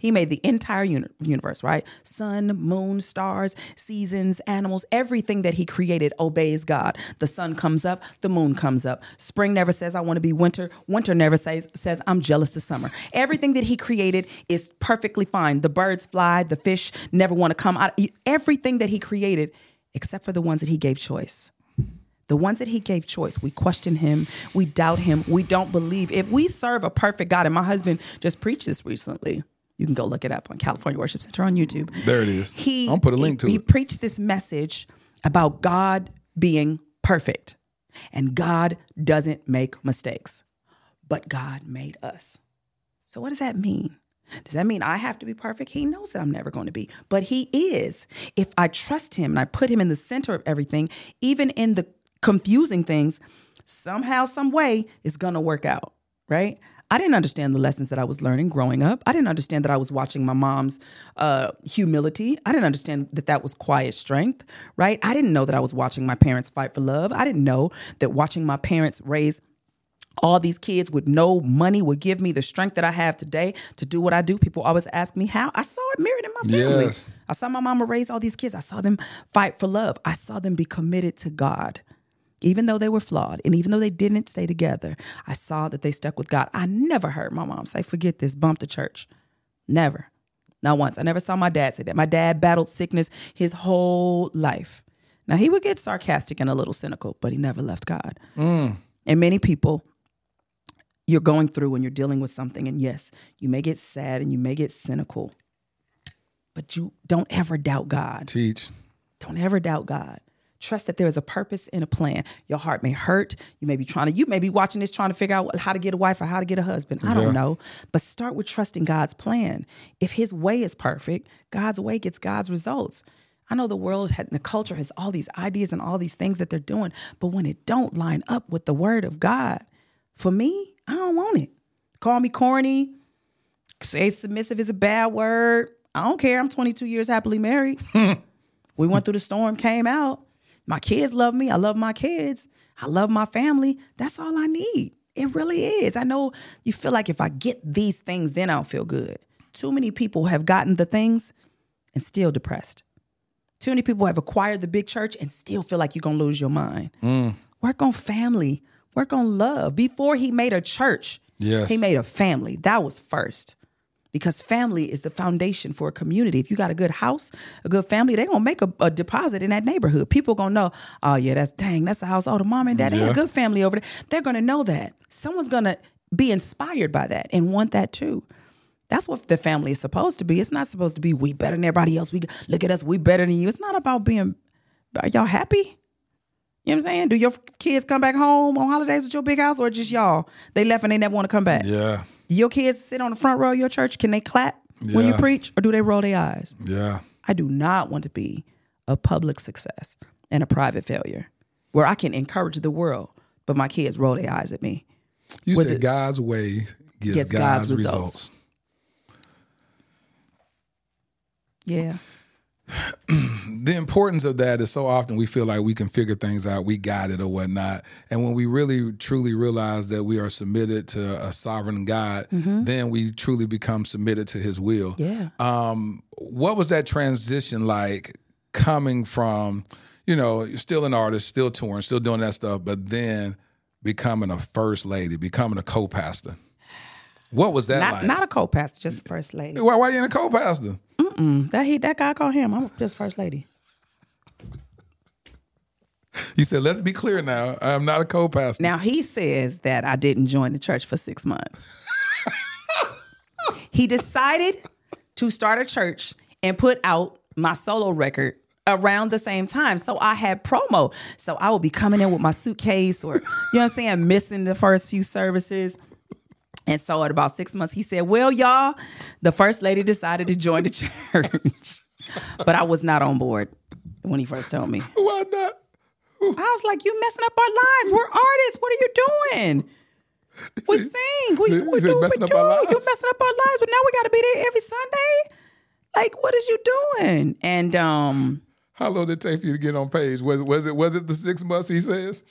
Speaker 2: He made the entire uni- universe, right? Sun, moon, stars, seasons, animals, everything that he created obeys God. The sun comes up, the moon comes up. Spring never says, I want to be winter. Winter never says, says I'm jealous of summer. Everything that he created is perfectly fine. The birds fly, the fish never want to come out. Everything that he created, except for the ones that he gave choice. The ones that he gave choice, we question him, we doubt him, we don't believe. If we serve a perfect God, and my husband just preached this recently, you can go look it up on California Worship Center on YouTube.
Speaker 3: There it is.
Speaker 2: He,
Speaker 3: I'm gonna put a link to
Speaker 2: he,
Speaker 3: it.
Speaker 2: He preached this message about God being perfect, and God doesn't make mistakes, but God made us. So, what does that mean? Does that mean I have to be perfect? He knows that I'm never going to be, but He is. If I trust Him and I put Him in the center of everything, even in the confusing things, somehow, some way, it's going to work out, right? I didn't understand the lessons that I was learning growing up. I didn't understand that I was watching my mom's uh, humility. I didn't understand that that was quiet strength, right? I didn't know that I was watching my parents fight for love. I didn't know that watching my parents raise all these kids with no money would give me the strength that I have today to do what I do. People always ask me how. I saw it mirrored in my family.
Speaker 3: Yes.
Speaker 2: I saw my mama raise all these kids. I saw them fight for love. I saw them be committed to God. Even though they were flawed and even though they didn't stay together, I saw that they stuck with God. I never heard my mom say, forget this, bump the church. Never. Not once. I never saw my dad say that. My dad battled sickness his whole life. Now, he would get sarcastic and a little cynical, but he never left God.
Speaker 3: Mm.
Speaker 2: And many people, you're going through and you're dealing with something, and yes, you may get sad and you may get cynical, but you don't ever doubt God.
Speaker 3: Teach.
Speaker 2: Don't ever doubt God. Trust that there is a purpose and a plan. Your heart may hurt. You may be trying to, you may be watching this trying to figure out how to get a wife or how to get a husband. I
Speaker 3: Yeah.
Speaker 2: don't know. But start with trusting God's plan. If his way is perfect, God's way gets God's results. I know the world had the culture has all these ideas and all these things that they're doing, but when it don't line up with the word of God, for me, I don't want it. Call me corny, say submissive is a bad word. I don't care. I'm 22 years happily married. we went through the storm, came out. My kids love me. I love my kids. I love my family. That's all I need. It really is. I know you feel like if I get these things, then I'll feel good. Too many people have gotten the things and still depressed. Too many people have acquired the big church and still feel like you're going to lose your mind.
Speaker 3: Mm.
Speaker 2: Work on family. Work on love. Before he made a church,
Speaker 3: Yes.
Speaker 2: he made a family. That was first. Because family is the foundation for a community. If you got a good house, a good family, they're gonna make a, a deposit in that neighborhood. People gonna know, oh yeah, that's dang, that's the house. Oh, the mom and dad, they
Speaker 3: Yeah.
Speaker 2: had a good family over there. They're gonna know that. Someone's gonna be inspired by that and want that too. That's what the family is supposed to be. It's not supposed to be we better than everybody else. We look at us, we better than you. It's not about being. Are y'all happy? You know what I'm saying? Do your kids come back home on holidays with your big house, or just y'all? They left and they never want to come back.
Speaker 3: Yeah.
Speaker 2: Your kids sit on the front row of your church? Can they clap when you preach, or do they roll their eyes?
Speaker 3: Yeah.
Speaker 2: I do not want to be a public success and a private failure, where I can encourage the world, but my kids roll their eyes at me.
Speaker 3: You
Speaker 2: With
Speaker 3: said
Speaker 2: it-
Speaker 3: God's way gives,
Speaker 2: Gets
Speaker 3: God's,
Speaker 2: God's results.
Speaker 3: results.
Speaker 2: Yeah.
Speaker 3: the importance of that is so often we feel like we can figure things out, we got it or whatnot. And when we really truly realize that we are submitted to a sovereign God,
Speaker 2: Mhm.
Speaker 3: then we truly become submitted to his will.
Speaker 2: Yeah.
Speaker 3: Um, what was that transition like coming from, you know, you're still an artist, still touring, still doing that stuff, but then becoming a first lady, becoming a co-pastor? What was that
Speaker 2: Not,
Speaker 3: like?
Speaker 2: not a co-pastor, just a first lady.
Speaker 3: why, why you in a co-pastor?
Speaker 2: Mm-mm. That he, that guy called him. I'm just first lady.
Speaker 3: You said, let's be clear now. I'm not a co-pastor.
Speaker 2: Now he says that I didn't join the church for six months. he decided to start a church and put out my solo record around the same time. So I had promo. So I would be coming in with my suitcase or, you know what I'm saying, missing the first few services. And so at about six months, he said, Well, y'all, the first lady decided to join the church. but I was not on board when he first told me.
Speaker 3: Why not?
Speaker 2: I was like, You messing up our lives. We're artists. What are you doing? We sing. We, we do what we do. You messing up our lives, but now we got to be there every Sunday. Like, what is you doing? And um,
Speaker 3: How long did it take for you to get on page? Was was it was it the six months he says?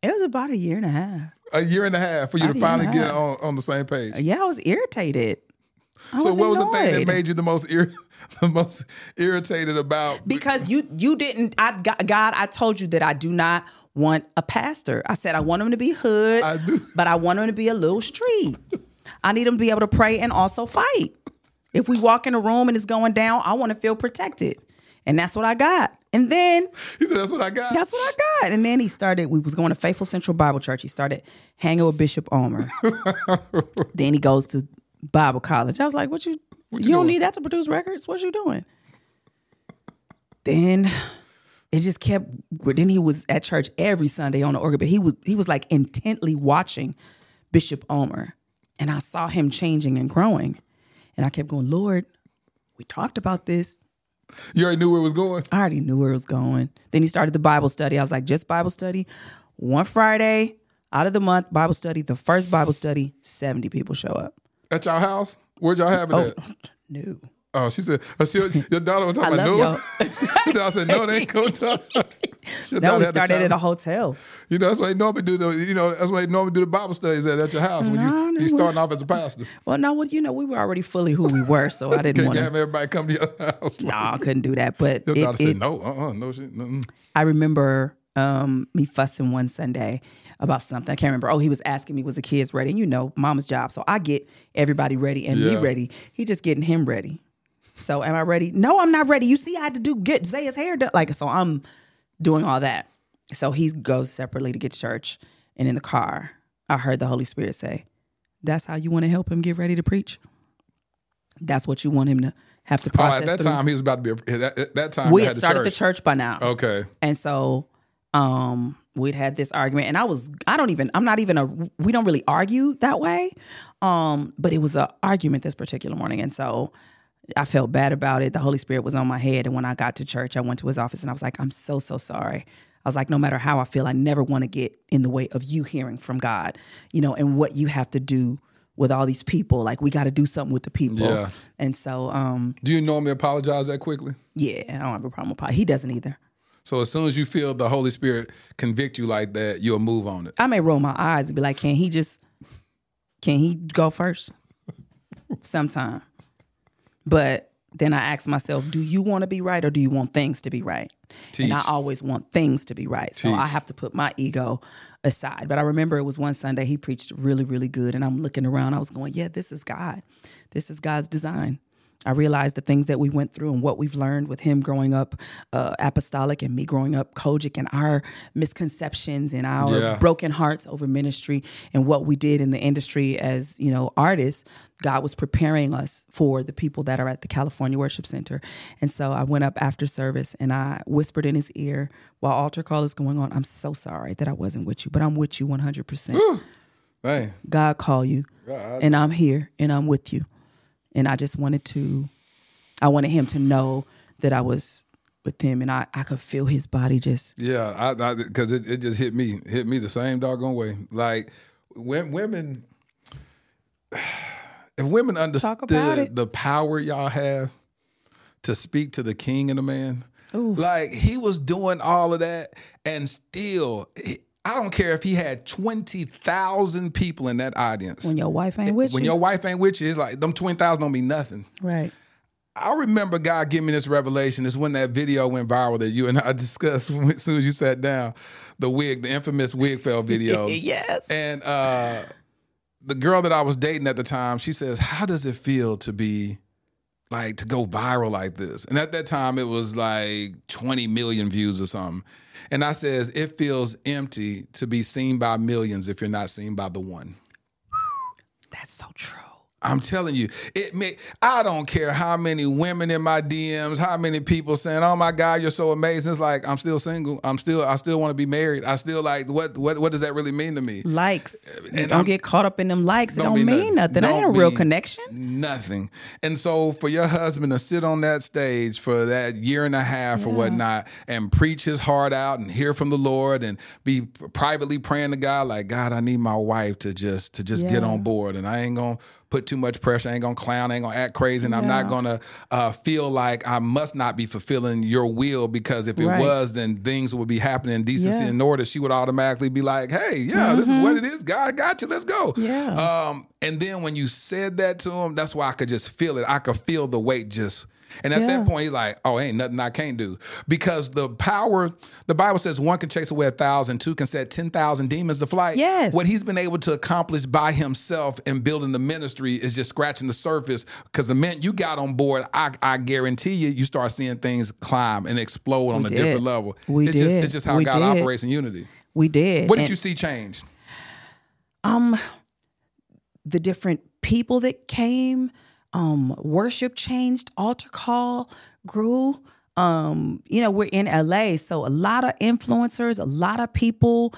Speaker 2: it was about a year and a half.
Speaker 3: A year and a half for you to
Speaker 2: a year and
Speaker 3: finally get on, on the same page.
Speaker 2: Yeah, I was irritated. I
Speaker 3: so
Speaker 2: was
Speaker 3: what was the thing that made you the most ir- the most irritated about
Speaker 2: because you you didn't I God God, I told you that I do not want a pastor. I said I want him to be hood, I but I want him to be a little street. I need him to be able to pray and also fight. If we walk in a room and it's going down, I want to feel protected. And that's what I got. And then
Speaker 3: he said that's what I got.
Speaker 2: That's what I got. And then he started, we was going to Faithful Central Bible Church. He started hanging with Bishop Ulmer. then he goes to Bible college. I was like, what you, you,
Speaker 3: you
Speaker 2: don't need that to produce records? What you doing? then it just kept then he was at church every Sunday on the organ, but he was he was like intently watching Bishop Ulmer. And I saw him changing and growing. And I kept going, Lord, we talked about this.
Speaker 3: You already knew where it was going.
Speaker 2: I already knew where it was going. Then he started the Bible study. I was like, just Bible study. One Friday out of the month, Bible study. The first Bible study, 70 people show up.
Speaker 3: At your house? Where'd y'all have it
Speaker 2: Oh,
Speaker 3: at?
Speaker 2: No.
Speaker 3: Oh, she said, oh, she, your daughter was talking about no. I said, no, they ain't going to
Speaker 2: No, we started at a hotel.
Speaker 3: You know, that's why they normally do the, you know, that's why they normally do the Bible studies at, at your house when
Speaker 2: No,
Speaker 3: you,
Speaker 2: no,
Speaker 3: you starting off as a pastor.
Speaker 2: Well, no, well, you know, we were already fully who we were, so I didn't want to have
Speaker 3: everybody come to your house.
Speaker 2: No, I couldn't do that. But
Speaker 3: Your
Speaker 2: it-
Speaker 3: daughter said,
Speaker 2: it-
Speaker 3: no, uh-uh, no shit. mm-mm.
Speaker 2: I remember um, me fussing one Sunday about something. I can't remember. Oh, he was asking me, was the kids ready? And you know, mama's job. So I get everybody ready and
Speaker 3: Yeah.
Speaker 2: me ready. He just getting him ready. So am I ready? No, I'm not ready. You see, I had to do get Zaya's hair done. Like, so I'm doing all that. So he goes separately to get church. And in the car, I heard the Holy Spirit say, That's how you want to help him get ready to preach? That's what you want him to have to process.
Speaker 3: Oh, at that
Speaker 2: through?
Speaker 3: time, he was about to be. A, that, at that time,
Speaker 2: we had
Speaker 3: the
Speaker 2: started
Speaker 3: church.
Speaker 2: the church by now.
Speaker 3: Okay.
Speaker 2: And so um we'd had this argument and I was I don't even I'm not even a we don't really argue that way. Um but it was a argument this particular morning and so I felt bad about it. The Holy Spirit was on my head and when I got to church I went to his office and I was like I'm so so sorry. I was like no matter how I feel I never want to get in the way of you hearing from God, you know, and what you have to do with all these people. Like we got to do something with the people.
Speaker 3: Yeah.
Speaker 2: And so um
Speaker 3: Do you normally apologize that quickly?
Speaker 2: yeah, I don't have a problem with Paul. He doesn't either.
Speaker 3: So as soon as you feel the Holy Spirit convict you like that, you'll move on it.
Speaker 2: I may roll my eyes and be like, can he just, can he go first? Sometime. But then I ask myself, do you want to be right or do you want things to be right? And I always want things to be right. So I have to put my ego aside. But I remember it was one Sunday he preached really, really good. And I'm looking around, I was going, yeah, this is God. This is God's design. I realized the things that we went through and what we've learned with him growing up uh, apostolic and me growing up COGIC and our misconceptions and our
Speaker 3: Yeah.
Speaker 2: broken hearts over ministry and what we did in the industry as you know artists. God was preparing us for the people that are at the California Worship Center, and so I went up after service and I whispered in his ear while altar call is going on. I'm so sorry that I wasn't with you, but I'm with you 100. percent God call you,
Speaker 3: God.
Speaker 2: and I'm here and I'm with you. And I just wanted to, I wanted him to know that I was with him, and I I could feel his body just.
Speaker 3: yeah, I because it, it just hit me, hit me the same doggone way. Like when women, if women understood the power y'all have to speak to the king and the man, like he was doing all of that, and still. I don't care if he had twenty thousand people in that audience.
Speaker 2: When your wife ain't with
Speaker 3: when
Speaker 2: you, When
Speaker 3: your wife ain't with you, it's like them twenty thousand don't mean nothing.
Speaker 2: right?
Speaker 3: I remember God giving me this revelation. It's when that video went viral that you and I discussed as soon as you sat down. The wig, the infamous wig fell video.
Speaker 2: yes.
Speaker 3: And uh, the girl that I was dating at the time, she says, How does it feel to be like to go viral like this? And at that time, it was like 20 million views or something. And I says, It feels empty to be seen by millions if you're not seen by the one.
Speaker 2: That's so true.
Speaker 3: I'm telling you, it may. I don't care how many women in my DMs, how many people saying, "Oh my God, you're so amazing." It's like I'm still single. I'm still. I still want to be married. I still like. What? What? What does that really mean to me?
Speaker 2: Likes.
Speaker 3: And
Speaker 2: don't
Speaker 3: I'm-
Speaker 2: get caught up in them likes. It
Speaker 3: Don't
Speaker 2: don't
Speaker 3: mean
Speaker 2: mean nothing. That ain't a real connection.
Speaker 3: Nothing. And so for your husband to sit on that stage for that year and a half or whatnot and preach his heart out and hear from the Lord and be privately praying to God like, God, I need my wife to just to just get on board and I ain't gonna put too much pressure. I ain't gonna clown. I ain't gonna act crazy, and I'm not gonna uh, feel like I must not be fulfilling your will because if it
Speaker 2: Right.
Speaker 3: was, then things would be happening in decency
Speaker 2: Yeah.
Speaker 3: and order. She would automatically be like, "Hey, yeah, this is what it is. God got you. Let's go."
Speaker 2: Yeah.
Speaker 3: Um, and then when you said that to him, that's why I could just feel it. I could feel the weight just. And at
Speaker 2: Yeah.
Speaker 3: that point, he's like, "Oh, ain't nothing I can't do," because the power. The Bible says one can chase away a thousand, two can set ten thousand demons to flight.
Speaker 2: Yes.
Speaker 3: What he's been able to accomplish by himself in building the ministry is just scratching the surface. Because the minute you got on board, I, I guarantee you, you start seeing things climb and explode on a different level.
Speaker 2: We
Speaker 3: it's just
Speaker 2: did.
Speaker 3: it's just how
Speaker 2: We
Speaker 3: God
Speaker 2: did.
Speaker 3: operates in unity.
Speaker 2: We did.
Speaker 3: What did
Speaker 2: And-
Speaker 3: you see change?
Speaker 2: um the different people that came um worship changed altar call grew um you know we're in LA so a lot of influencers a lot of people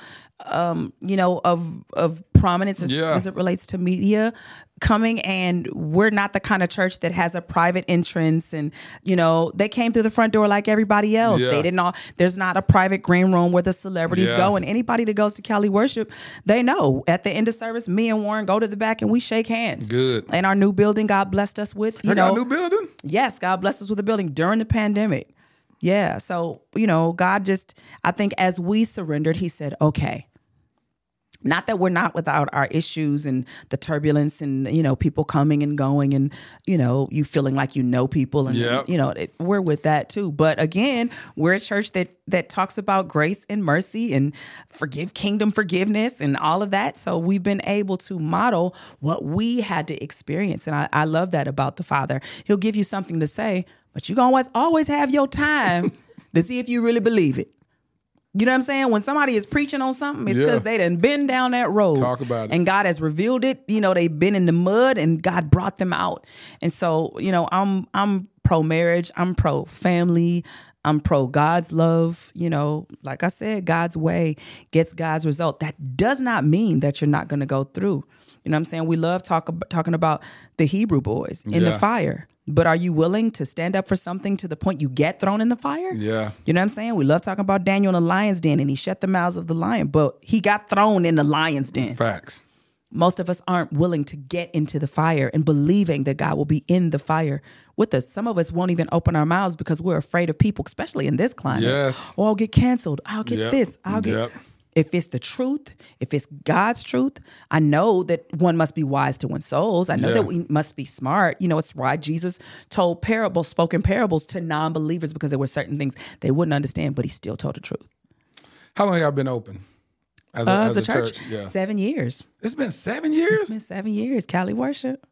Speaker 2: um you know of of prominence as,
Speaker 3: Yeah.
Speaker 2: as it relates to media coming and we're not the kind of church that has a private entrance and you know they came through the front door like everybody else
Speaker 3: Yeah.
Speaker 2: they didn't all there's not a private green room where the celebrities
Speaker 3: Yeah.
Speaker 2: go and anybody that goes to Cali worship they know at the end of service me and Warren go to the back and we shake hands
Speaker 3: Good.
Speaker 2: and our new building God blessed us with you
Speaker 3: I
Speaker 2: know
Speaker 3: new building.
Speaker 2: Yes, God blessed us with a building during the pandemic. Yeah. So, you know, God just, I think as we surrendered, He said, okay, not that we're not without our issues and the turbulence and you know people coming and going and you know you feeling like you know people and
Speaker 12: Yep.
Speaker 2: you know it, we're with that too. But again we're a church that that talks about grace and mercy and forgive kingdom forgiveness and all of that. So we've been able to model what we had to experience. And i, I love that about the father. He'll give you something to say but you're gonna always always have your time to see if you really believe it you know what I'm saying? When somebody is preaching on something, it's
Speaker 12: Yeah.
Speaker 2: because they done been down that road.
Speaker 12: Talk about it.
Speaker 2: And God has revealed it. You know, they've been in the mud and God brought them out. And so, you know, I'm I'm pro marriage, I'm pro family, I'm pro God's love. You know, like I said, God's way gets God's result. That does not mean that you're not gonna go through. You know what I'm saying? We love talk, talking about the Hebrew boys in the fire. But are you willing to stand up for something to the point you get thrown in the fire?
Speaker 12: Yeah.
Speaker 2: You know what I'm saying? We love talking about Daniel in the lion's den and he shut the mouths of the lion, but he got thrown in the lion's den.
Speaker 12: Facts.
Speaker 2: Most of us aren't willing to get into the fire and believing that God will be in the fire with us. Some of us won't even open our mouths because we're afraid of people, especially in this climate.
Speaker 12: Yes.
Speaker 2: Oh, I'll get canceled. I'll get
Speaker 12: Yep.
Speaker 2: this. I'll get.
Speaker 12: Yep.
Speaker 2: If it's the truth, if it's God's truth, I know that one must be wise to win souls. I know
Speaker 12: Yeah.
Speaker 2: that we must be smart. You know, it's why Jesus told parables, spoken parables to non believers because there were certain things they wouldn't understand, but he still told the truth.
Speaker 12: How long y'all been open? As a,
Speaker 2: Uh,
Speaker 12: as a church? Yeah.
Speaker 2: Seven years.
Speaker 12: It's been seven years?
Speaker 2: It's been seven years. Cali worship.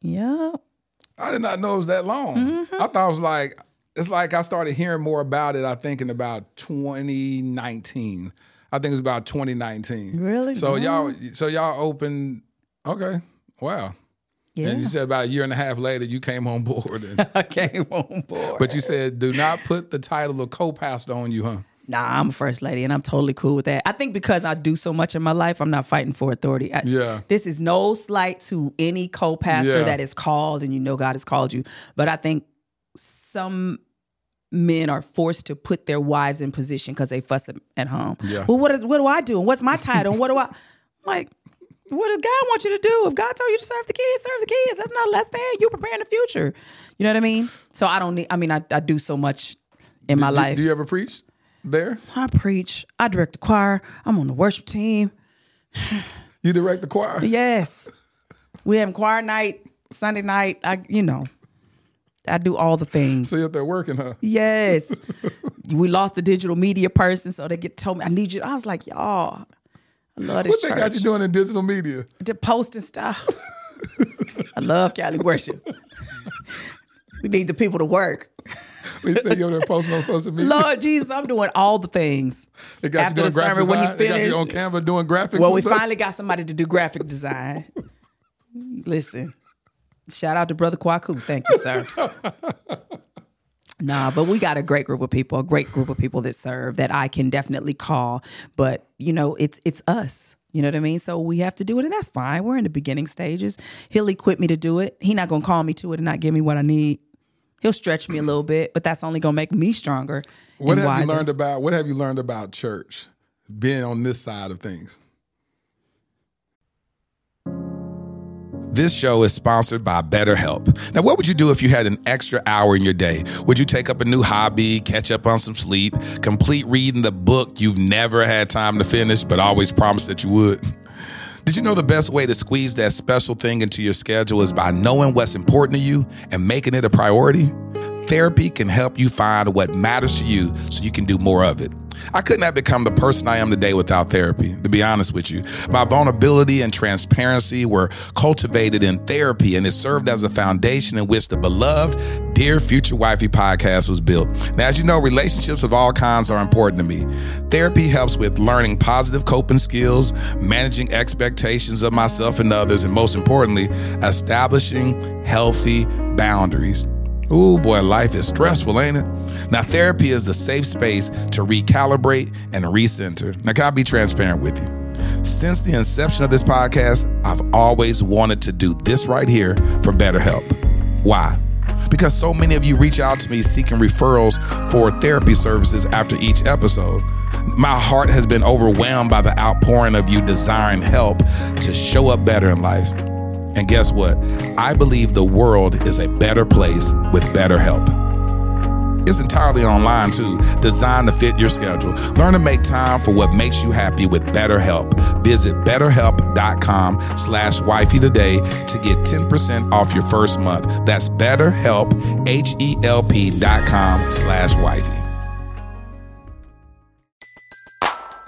Speaker 2: Yeah.
Speaker 12: I did not know it was that long.
Speaker 2: Mm-hmm.
Speaker 12: I thought it was like it's like I started hearing more about it. I think in about 2019. I think it was about 2019.
Speaker 2: Really?
Speaker 12: So
Speaker 2: Wow.
Speaker 12: y'all, so y'all opened. Okay, wow.
Speaker 2: Yeah.
Speaker 12: And you said about a year and a half later you came on board. And,
Speaker 2: I came on board.
Speaker 12: but you said do not put the title of co-pastor on you, huh?
Speaker 2: Nah, I'm a first lady and I'm totally cool with that. I think because I do so much in my life, I'm not fighting for authority. I-
Speaker 12: Yeah.
Speaker 2: This is no slight to any co pastor
Speaker 12: Yeah.
Speaker 2: that is called and you know God has called you. But I think some men are forced to put their wives in position because they fuss at- home.
Speaker 12: Yeah.
Speaker 2: Well, what, is, what do I do? And what's my title? And what do I like? What does God want you to do? If God told you to serve the kids, serve the kids. That's not less than you preparing the future. You know what I mean? So I don't need, I mean, I, I do so much in my
Speaker 12: Do-
Speaker 2: life.
Speaker 12: Do you ever preach there?
Speaker 2: I preach. I direct the choir. I'm on the worship team.
Speaker 12: You direct the choir?
Speaker 2: Yes. We have choir night, Sunday night. I, you know, I do all the things.
Speaker 12: So they're working, huh?
Speaker 2: Yes. we lost the digital media person, so they get told me I need you. I was like, y'all, I love this
Speaker 12: What they
Speaker 2: church.
Speaker 12: got you doing in digital media?
Speaker 2: To post and stuff. I love Cali worship. we need the people to work.
Speaker 12: We said you're there posting on social media.
Speaker 2: Lord Jesus, I'm doing all the things.
Speaker 12: They got
Speaker 2: After
Speaker 12: you
Speaker 2: the
Speaker 12: doing graphic
Speaker 2: sermon, when he
Speaker 12: design. They got you on Canva doing graphics.
Speaker 2: Well, we
Speaker 12: stuff?
Speaker 2: finally got somebody to do graphic design. Listen, shout out to Brother Kwaku. Thank you, sir. nah, but we got a great group of people, a great group of people that serve that I can definitely call. But you know, it's it's us. You know what I mean? So we have to do it, and that's fine. We're in the beginning stages. He'll equip me to do it. He not gonna call me to it and not give me what I need. He'll stretch me a little bit, but that's only gonna make me stronger.
Speaker 12: What have you learned about what have you learned about church? Being on this side of things.
Speaker 3: This show is sponsored by BetterHelp. Now, what would you do if you had an extra hour in your day? Would you take up a new hobby, catch up on some sleep, complete reading the book you've never had time to finish, but always promised that you would? Did you know the best way to squeeze that special thing into your schedule is by knowing what's important to you and making it a priority? Therapy can help you find what matters to you so you can do more of it. I couldn't have become the person I am today without therapy, to be honest with you. My vulnerability and transparency were cultivated in therapy, and it served as a foundation in which the beloved Dear Future Wifey podcast was built. Now, as you know, relationships of all kinds are important to me. Therapy helps with learning positive coping skills, managing expectations of myself and others, and most importantly, establishing healthy boundaries. Ooh, boy, life is stressful, ain't it? Now, therapy is the safe space to recalibrate and recenter. Now, can I be transparent with you? Since the inception of this podcast, I've always wanted to do this right here for BetterHelp. Why? Because so many of you reach out to me seeking referrals for therapy services after each episode. My heart has been overwhelmed by the outpouring of you desiring help to show up better in life. And guess what? I believe the world is a better place with better help.
Speaker 4: It's entirely online too, designed to fit your schedule. Learn to make time for what makes you happy with BetterHelp. Visit betterhelp.com slash wifey today to get 10% off your first month. That's betterhelp, H-E-L-P dot com slash wifey.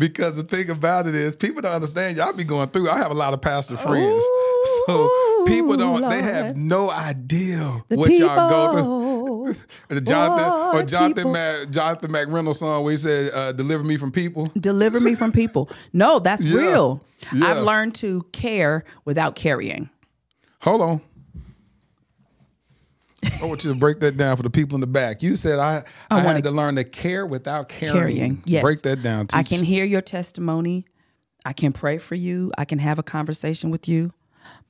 Speaker 3: Because the thing about it is, people don't understand. Y'all be going through. I have a lot of pastor friends, so people don't. They have no idea
Speaker 2: The
Speaker 3: what y'all go through. The Jonathan or Jonathan? Mac, Jonathan McReynolds song where he said, uh, "Deliver me from people."
Speaker 2: Deliver me from people. No, that's
Speaker 3: Yeah.
Speaker 2: real.
Speaker 3: Yeah.
Speaker 2: I've learned to care without carrying.
Speaker 3: Hold on. I want you to break that down for the people in the back. You said I, I,
Speaker 2: I
Speaker 3: had
Speaker 2: wanna-
Speaker 3: learn to care without carrying.
Speaker 2: carrying. Yes.
Speaker 3: Break that down.
Speaker 2: I can hear your testimony. I can pray for you. I can have a conversation with you,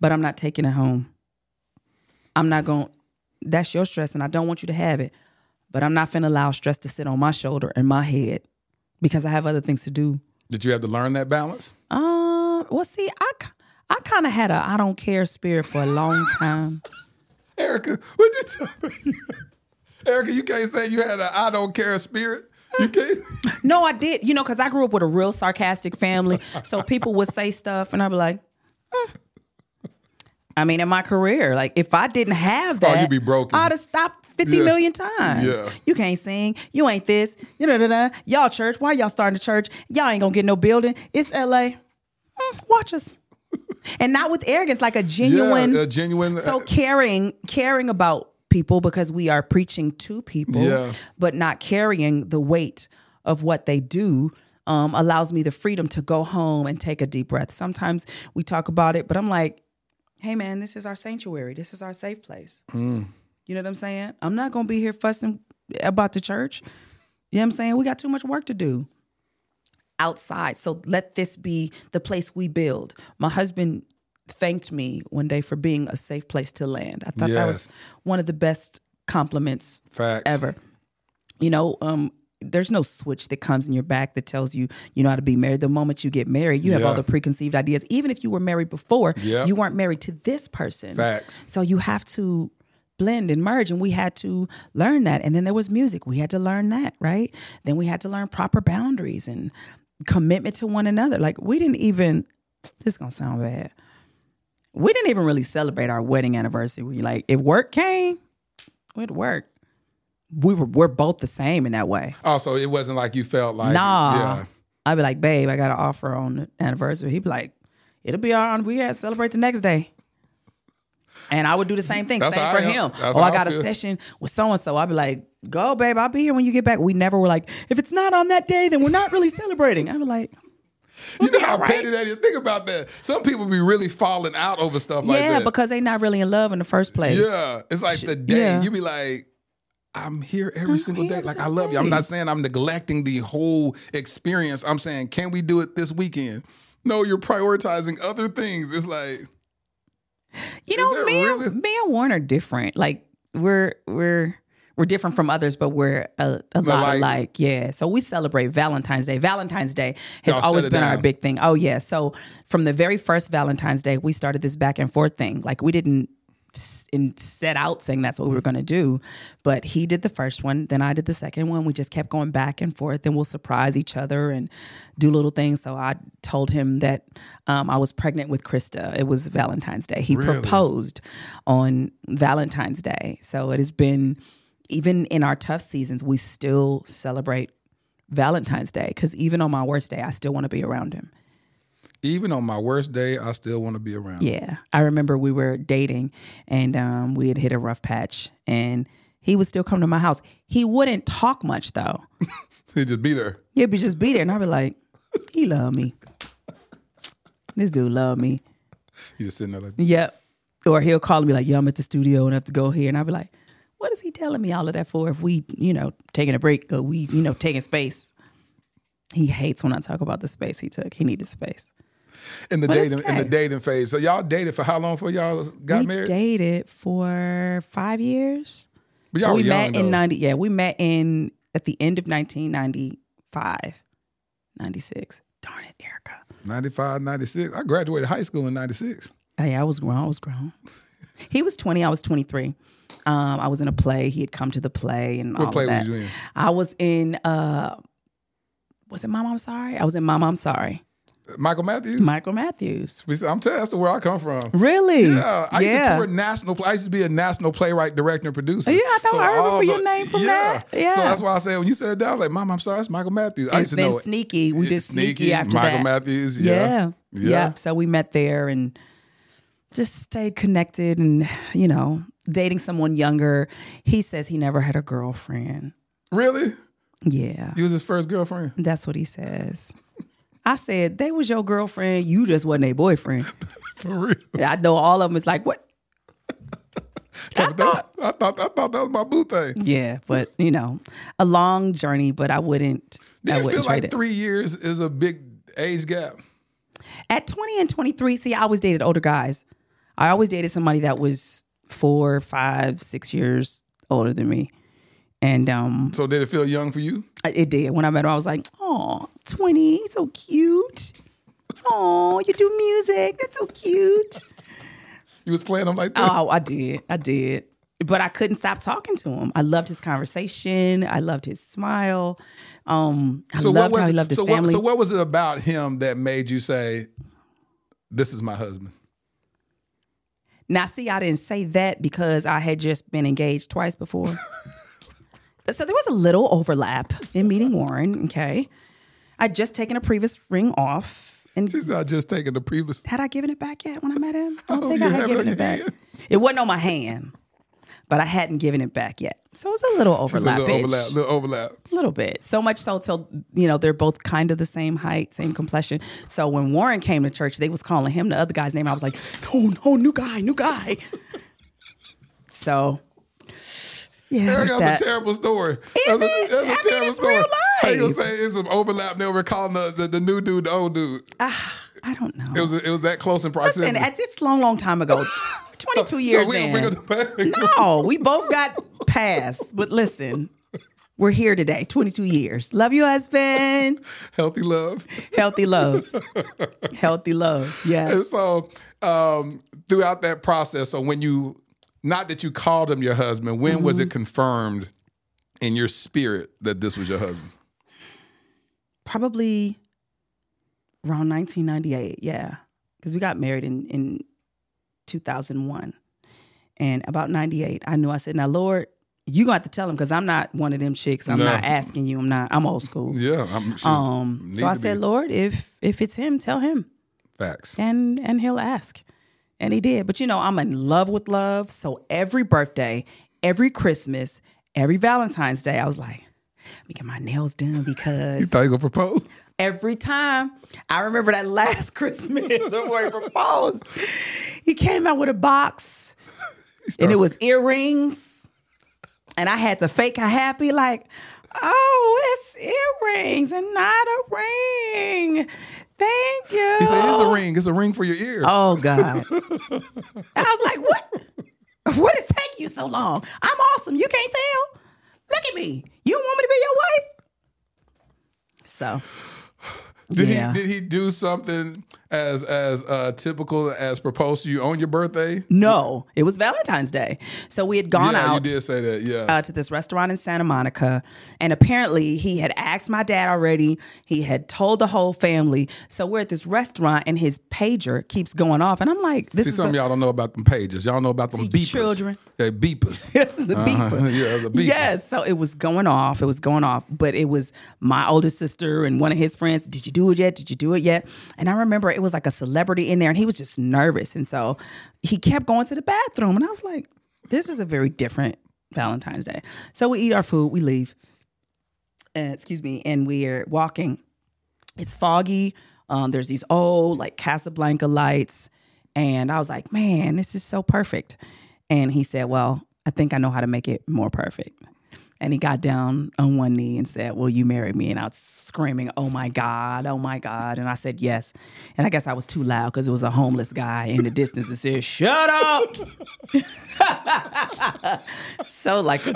Speaker 2: but I'm not taking it home. I'm not going that's your stress and I don't want you to have it. But I'm not going to allow stress to sit on my shoulder and my head because I have other things to do.
Speaker 3: Did you have to learn that balance?
Speaker 2: Uh, well, see, I, I kind of had a I don't care spirit for a long time.
Speaker 3: Erica, what you tell me? Erica, you can't say you had a I don't care spirit. You can't.
Speaker 2: No, I did. You know, because I grew up with a real sarcastic family. So people would say stuff, and I'd be like, "Hmm." I mean, in my career, like if I didn't have
Speaker 3: Oh,
Speaker 2: that,
Speaker 3: you'd be broken.
Speaker 2: I'd have stopped fifty
Speaker 3: Yeah.
Speaker 2: million times.
Speaker 3: Yeah.
Speaker 2: You can't sing. You ain't this. You know, da, y'all church. Why y'all starting a church? Y'all ain't gonna get no building. It's L.A. Hmm, watch us. And not with arrogance, like a genuine,
Speaker 3: Yeah, a genuine.
Speaker 2: so caring, caring about people because we are preaching to people,
Speaker 3: Yeah.
Speaker 2: but not carrying the weight of what they do. Um, allows me the freedom to go home and take a deep breath. Sometimes we talk about it, but I'm like, hey man, this is our sanctuary. This is our safe place.
Speaker 3: Mm.
Speaker 2: You know what I'm saying? I'm not gonna be here fussing about the church. You know what I'm saying? We got too much work to do outside. So let this be the place we build. My husband thanked me one day for being a safe place to land. I thought that was one of the best compliments
Speaker 3: Facts.
Speaker 2: ever. You know, um, there's no switch that comes in your back that tells you you know how to be married. The moment you get married, you have all the preconceived ideas. Even if you were married before,
Speaker 3: Yep.
Speaker 2: you weren't married to this person.
Speaker 3: Facts.
Speaker 2: So you have to blend and merge, and we had to learn that. And then there was music. We had to learn that, right? Then we had to learn proper boundaries and commitment to one another. Like we didn't even. This is gonna sound bad. We didn't even really celebrate our wedding anniversary. We like if work came, we'd work. We were we're both the same in that way.
Speaker 3: Oh, also, it wasn't like you felt like
Speaker 2: nah,
Speaker 3: Yeah.
Speaker 2: I'd be like, babe, I got an offer on the anniversary. He'd be like, it'll be all right. We gotta celebrate the next day. And I would do the same thing.
Speaker 3: That's
Speaker 2: same for him. Oh, I
Speaker 3: I
Speaker 2: got a session with so and so. I'd be like, go, babe. I'll be here when you get back. We never were like, if it's not on that day, then we're not really celebrating. I'd be like,
Speaker 3: You know how petty that is. Think about that. Some people be really falling out over stuff like that.
Speaker 2: yeah, because they not really in love in the first place.
Speaker 3: Yeah, it's like the day
Speaker 2: yeah.
Speaker 3: you be like, I'm here every single day. Like I love you. I'm not saying I'm neglecting the whole experience. I'm saying, can we do it this weekend? No, you're prioritizing other things. It's like,
Speaker 2: You know, me, and, me and Warren are different. Like we're we're we're different from others, but we're a, a lot
Speaker 3: Alike.
Speaker 2: alike. Yeah. So we celebrate Valentine's Day. Valentine's Day has always been our big thing. Oh yeah. So from the very first Valentine's Day, we started this back and forth thing. Like we didn't in set out saying that's what we were going to do, but he did the first one, then I did the second one. We just kept going back and forth, and we'll surprise each other and do little things. So I told him that um, I was pregnant with Krista. It was Valentine's Day. He
Speaker 3: Really?
Speaker 2: proposed on Valentine's Day. So it has been even in our tough seasons, we still celebrate Valentine's Day because even on my worst day, I still want to be around him.
Speaker 3: Even on my worst day, I still want to be around.
Speaker 2: Yeah. I remember we were dating and um, we had hit a rough patch and he would still come to my house. He wouldn't talk much though.
Speaker 3: He'd just be there.
Speaker 2: He'd just be there and I'd be like, he love me. This dude love me.
Speaker 3: He just sitting there like,
Speaker 2: Yep. Or he'll call me like, yo, I'm at the studio and I have to go here. And I'll be like, what is he telling me all of that for? If we, you know, taking a break or we, you know, taking space. He hates when I talk about the space he took. He needed space.
Speaker 3: In the
Speaker 2: But
Speaker 3: dating in the dating phase. So y'all dated for how long before y'all got
Speaker 2: we
Speaker 3: married?
Speaker 2: dated for five years.
Speaker 3: But y'all
Speaker 2: we met in ninety. Yeah, we met in at the end of 1995, 96. Darn it, Erica.
Speaker 3: 95, 96. I graduated high school in 96.
Speaker 2: Hey, I was grown. I was grown. He was 20. I was 23. Um, I was in a play. He had come to the play and
Speaker 3: What
Speaker 2: all
Speaker 3: play
Speaker 2: of that.
Speaker 3: was you in?
Speaker 2: I was in. uh Was it Mama? I'm sorry. I was in Mama. I'm sorry.
Speaker 3: Michael Matthews?
Speaker 2: Michael Matthews.
Speaker 3: I'm telling you, that's the where I come from.
Speaker 2: Really?
Speaker 3: Yeah. I used to
Speaker 2: Yeah.
Speaker 3: tour national. I used to be a national playwright, director, and producer.
Speaker 2: Yeah, I know. I remember
Speaker 3: all
Speaker 2: your name from
Speaker 3: yeah.
Speaker 2: that. Yeah.
Speaker 3: So that's why I said when you said that, I was like, Mom, I'm sorry, it's Michael Matthews. I used to
Speaker 2: then
Speaker 3: know it.
Speaker 2: Sneaky. We did Sneaky,
Speaker 3: Sneaky,
Speaker 2: after
Speaker 3: Michael
Speaker 2: that.
Speaker 3: Matthews, yeah.
Speaker 2: Yeah.
Speaker 3: Yeah.
Speaker 2: yeah. So we met there and just stayed connected and, you know, dating someone younger. He says he never had a girlfriend.
Speaker 3: Really?
Speaker 2: Yeah.
Speaker 3: He was his first girlfriend?
Speaker 2: That's what he says. I said, they was your girlfriend. You just wasn't a boyfriend.
Speaker 3: For real.
Speaker 2: I know all of them is like, what?
Speaker 3: I thought, I thought I thought that was my boo thing.
Speaker 2: Yeah, but you know, a long journey, but I wouldn't
Speaker 3: Do
Speaker 2: I
Speaker 3: you
Speaker 2: wouldn't
Speaker 3: feel like three years is a big age gap?
Speaker 2: At 20 and 23, see, I always dated older guys. I always dated somebody that was four, five, six years older than me. And um
Speaker 3: So did it feel young for you?
Speaker 2: It did. When I met him, I was like, oh, 20, so cute. Oh, you do music. That's so cute.
Speaker 3: You was playing them like that?
Speaker 2: Oh, I did. I did. But I couldn't stop talking to him. I loved his conversation. I loved his smile. Um, I loved how he loved his
Speaker 3: so
Speaker 2: family.
Speaker 3: What, so what was it about him that made you say, "This is my husband"?
Speaker 2: Now, see, I didn't say that because I had just been engaged twice before. so there was a little overlap in meeting Warren. Okay, I'd just taken a previous ring off, and
Speaker 3: She's not just taking the previous.
Speaker 2: had I given it back yet when I met him? I don't
Speaker 3: Oh,
Speaker 2: think I had given it back.
Speaker 3: hand.
Speaker 2: It wasn't on my hand, but I hadn't given it back yet. So it was a little
Speaker 3: Just a
Speaker 2: overlap.
Speaker 3: little overlap. Little overlap.
Speaker 2: A little bit. So much so till you know they're both kind of the same height, same complexion. So when Warren came to church, they was calling him the other guy's name. I was like, oh no, new guy, new guy. So yeah,
Speaker 3: Eric, that's
Speaker 2: that.
Speaker 3: a terrible story.
Speaker 2: Is
Speaker 3: that's a,
Speaker 2: it?
Speaker 3: that's a
Speaker 2: I mean,
Speaker 3: terrible
Speaker 2: it's
Speaker 3: story. How you gonna say it's some overlap? They were calling the, the, the new dude the old dude.
Speaker 2: I don't know.
Speaker 3: It was it was that close in
Speaker 2: Listen,
Speaker 3: proximity.
Speaker 2: it's, it's long, long time ago. 22
Speaker 3: So
Speaker 2: years
Speaker 3: we
Speaker 2: in.
Speaker 3: gonna bring up the past.
Speaker 2: no, we both got passed. But listen, we're here today, 22 years. Love you, husband.
Speaker 3: Healthy love.
Speaker 2: Healthy love. Healthy love. Yeah.
Speaker 3: And so um, throughout that process, so when you, not that you called him your husband, when was
Speaker 2: Mm-hmm.
Speaker 3: it confirmed in your spirit that this was your husband?
Speaker 2: Probably around 1998. Yeah. Because we got married in, in 2001. And about 98, I knew I said, now, Lord, you to have to tell him because I'm not one of them chicks. I'm
Speaker 3: No.
Speaker 2: not asking you. I'm not, I'm old school.
Speaker 3: Yeah, I'm sure.
Speaker 2: Um, so I said,
Speaker 3: be.
Speaker 2: Lord, if if it's him, tell him.
Speaker 3: Facts.
Speaker 2: and and he'll ask and he did. But you know i'm in love with love. So every birthday every christmas every valentine's day i was like let me get my nails done
Speaker 3: You
Speaker 2: because
Speaker 3: thought he gonna propose?
Speaker 2: every time i remember that last christmas before he proposed. He came out with a box and it was earrings. And i had to fake a happy like oh it's earrings and not a ring thank you
Speaker 3: He said, "It's a ring. It's a ring for your ear."
Speaker 2: Oh God. and I was like, what? What is take you so long? I'm awesome. You can't tell. Look at me. You want me to be your wife? So
Speaker 3: Did
Speaker 2: yeah.
Speaker 3: he did he do something as as uh, typical as proposed to you on your birthday?
Speaker 2: no, it was Valentine's Day. So we had gone
Speaker 3: yeah,
Speaker 2: out.
Speaker 3: you did say that. Yeah.
Speaker 2: uh, to this restaurant in Santa Monica. And apparently, he had asked my dad already. He had told the whole family. So we're at this restaurant, and his pager keeps going off. And I'm like, this
Speaker 3: See,
Speaker 2: is
Speaker 3: some
Speaker 2: a-
Speaker 3: of y'all don't know about them pages. Y'all know about them beepers.
Speaker 2: children.
Speaker 3: Yeah, beepers.
Speaker 2: It's a beeper.
Speaker 3: Uh-huh. Yeah, it's a beeper.
Speaker 2: Yes. So it was going off. It was going off. But it was my oldest sister and one of his friends. Did you do it yet? Did you do it yet? And I remember it was like a celebrity in there and he was just nervous. And so he kept going to the bathroom. And I was like, this is a very different Valentine's Day. So we eat our food, we leave. Uh, excuse me. And we're walking. It's foggy. Um, there's these old like Casablanca lights. And I was like, man, this is so perfect. And he said, well, I think I know how to make it more perfect. And he got down on one knee and said, Will you marry me? And I was screaming, Oh my God, oh my God. And I said, Yes. And I guess I was too loud because it was a homeless guy in the distance that said, Shut up. so like a,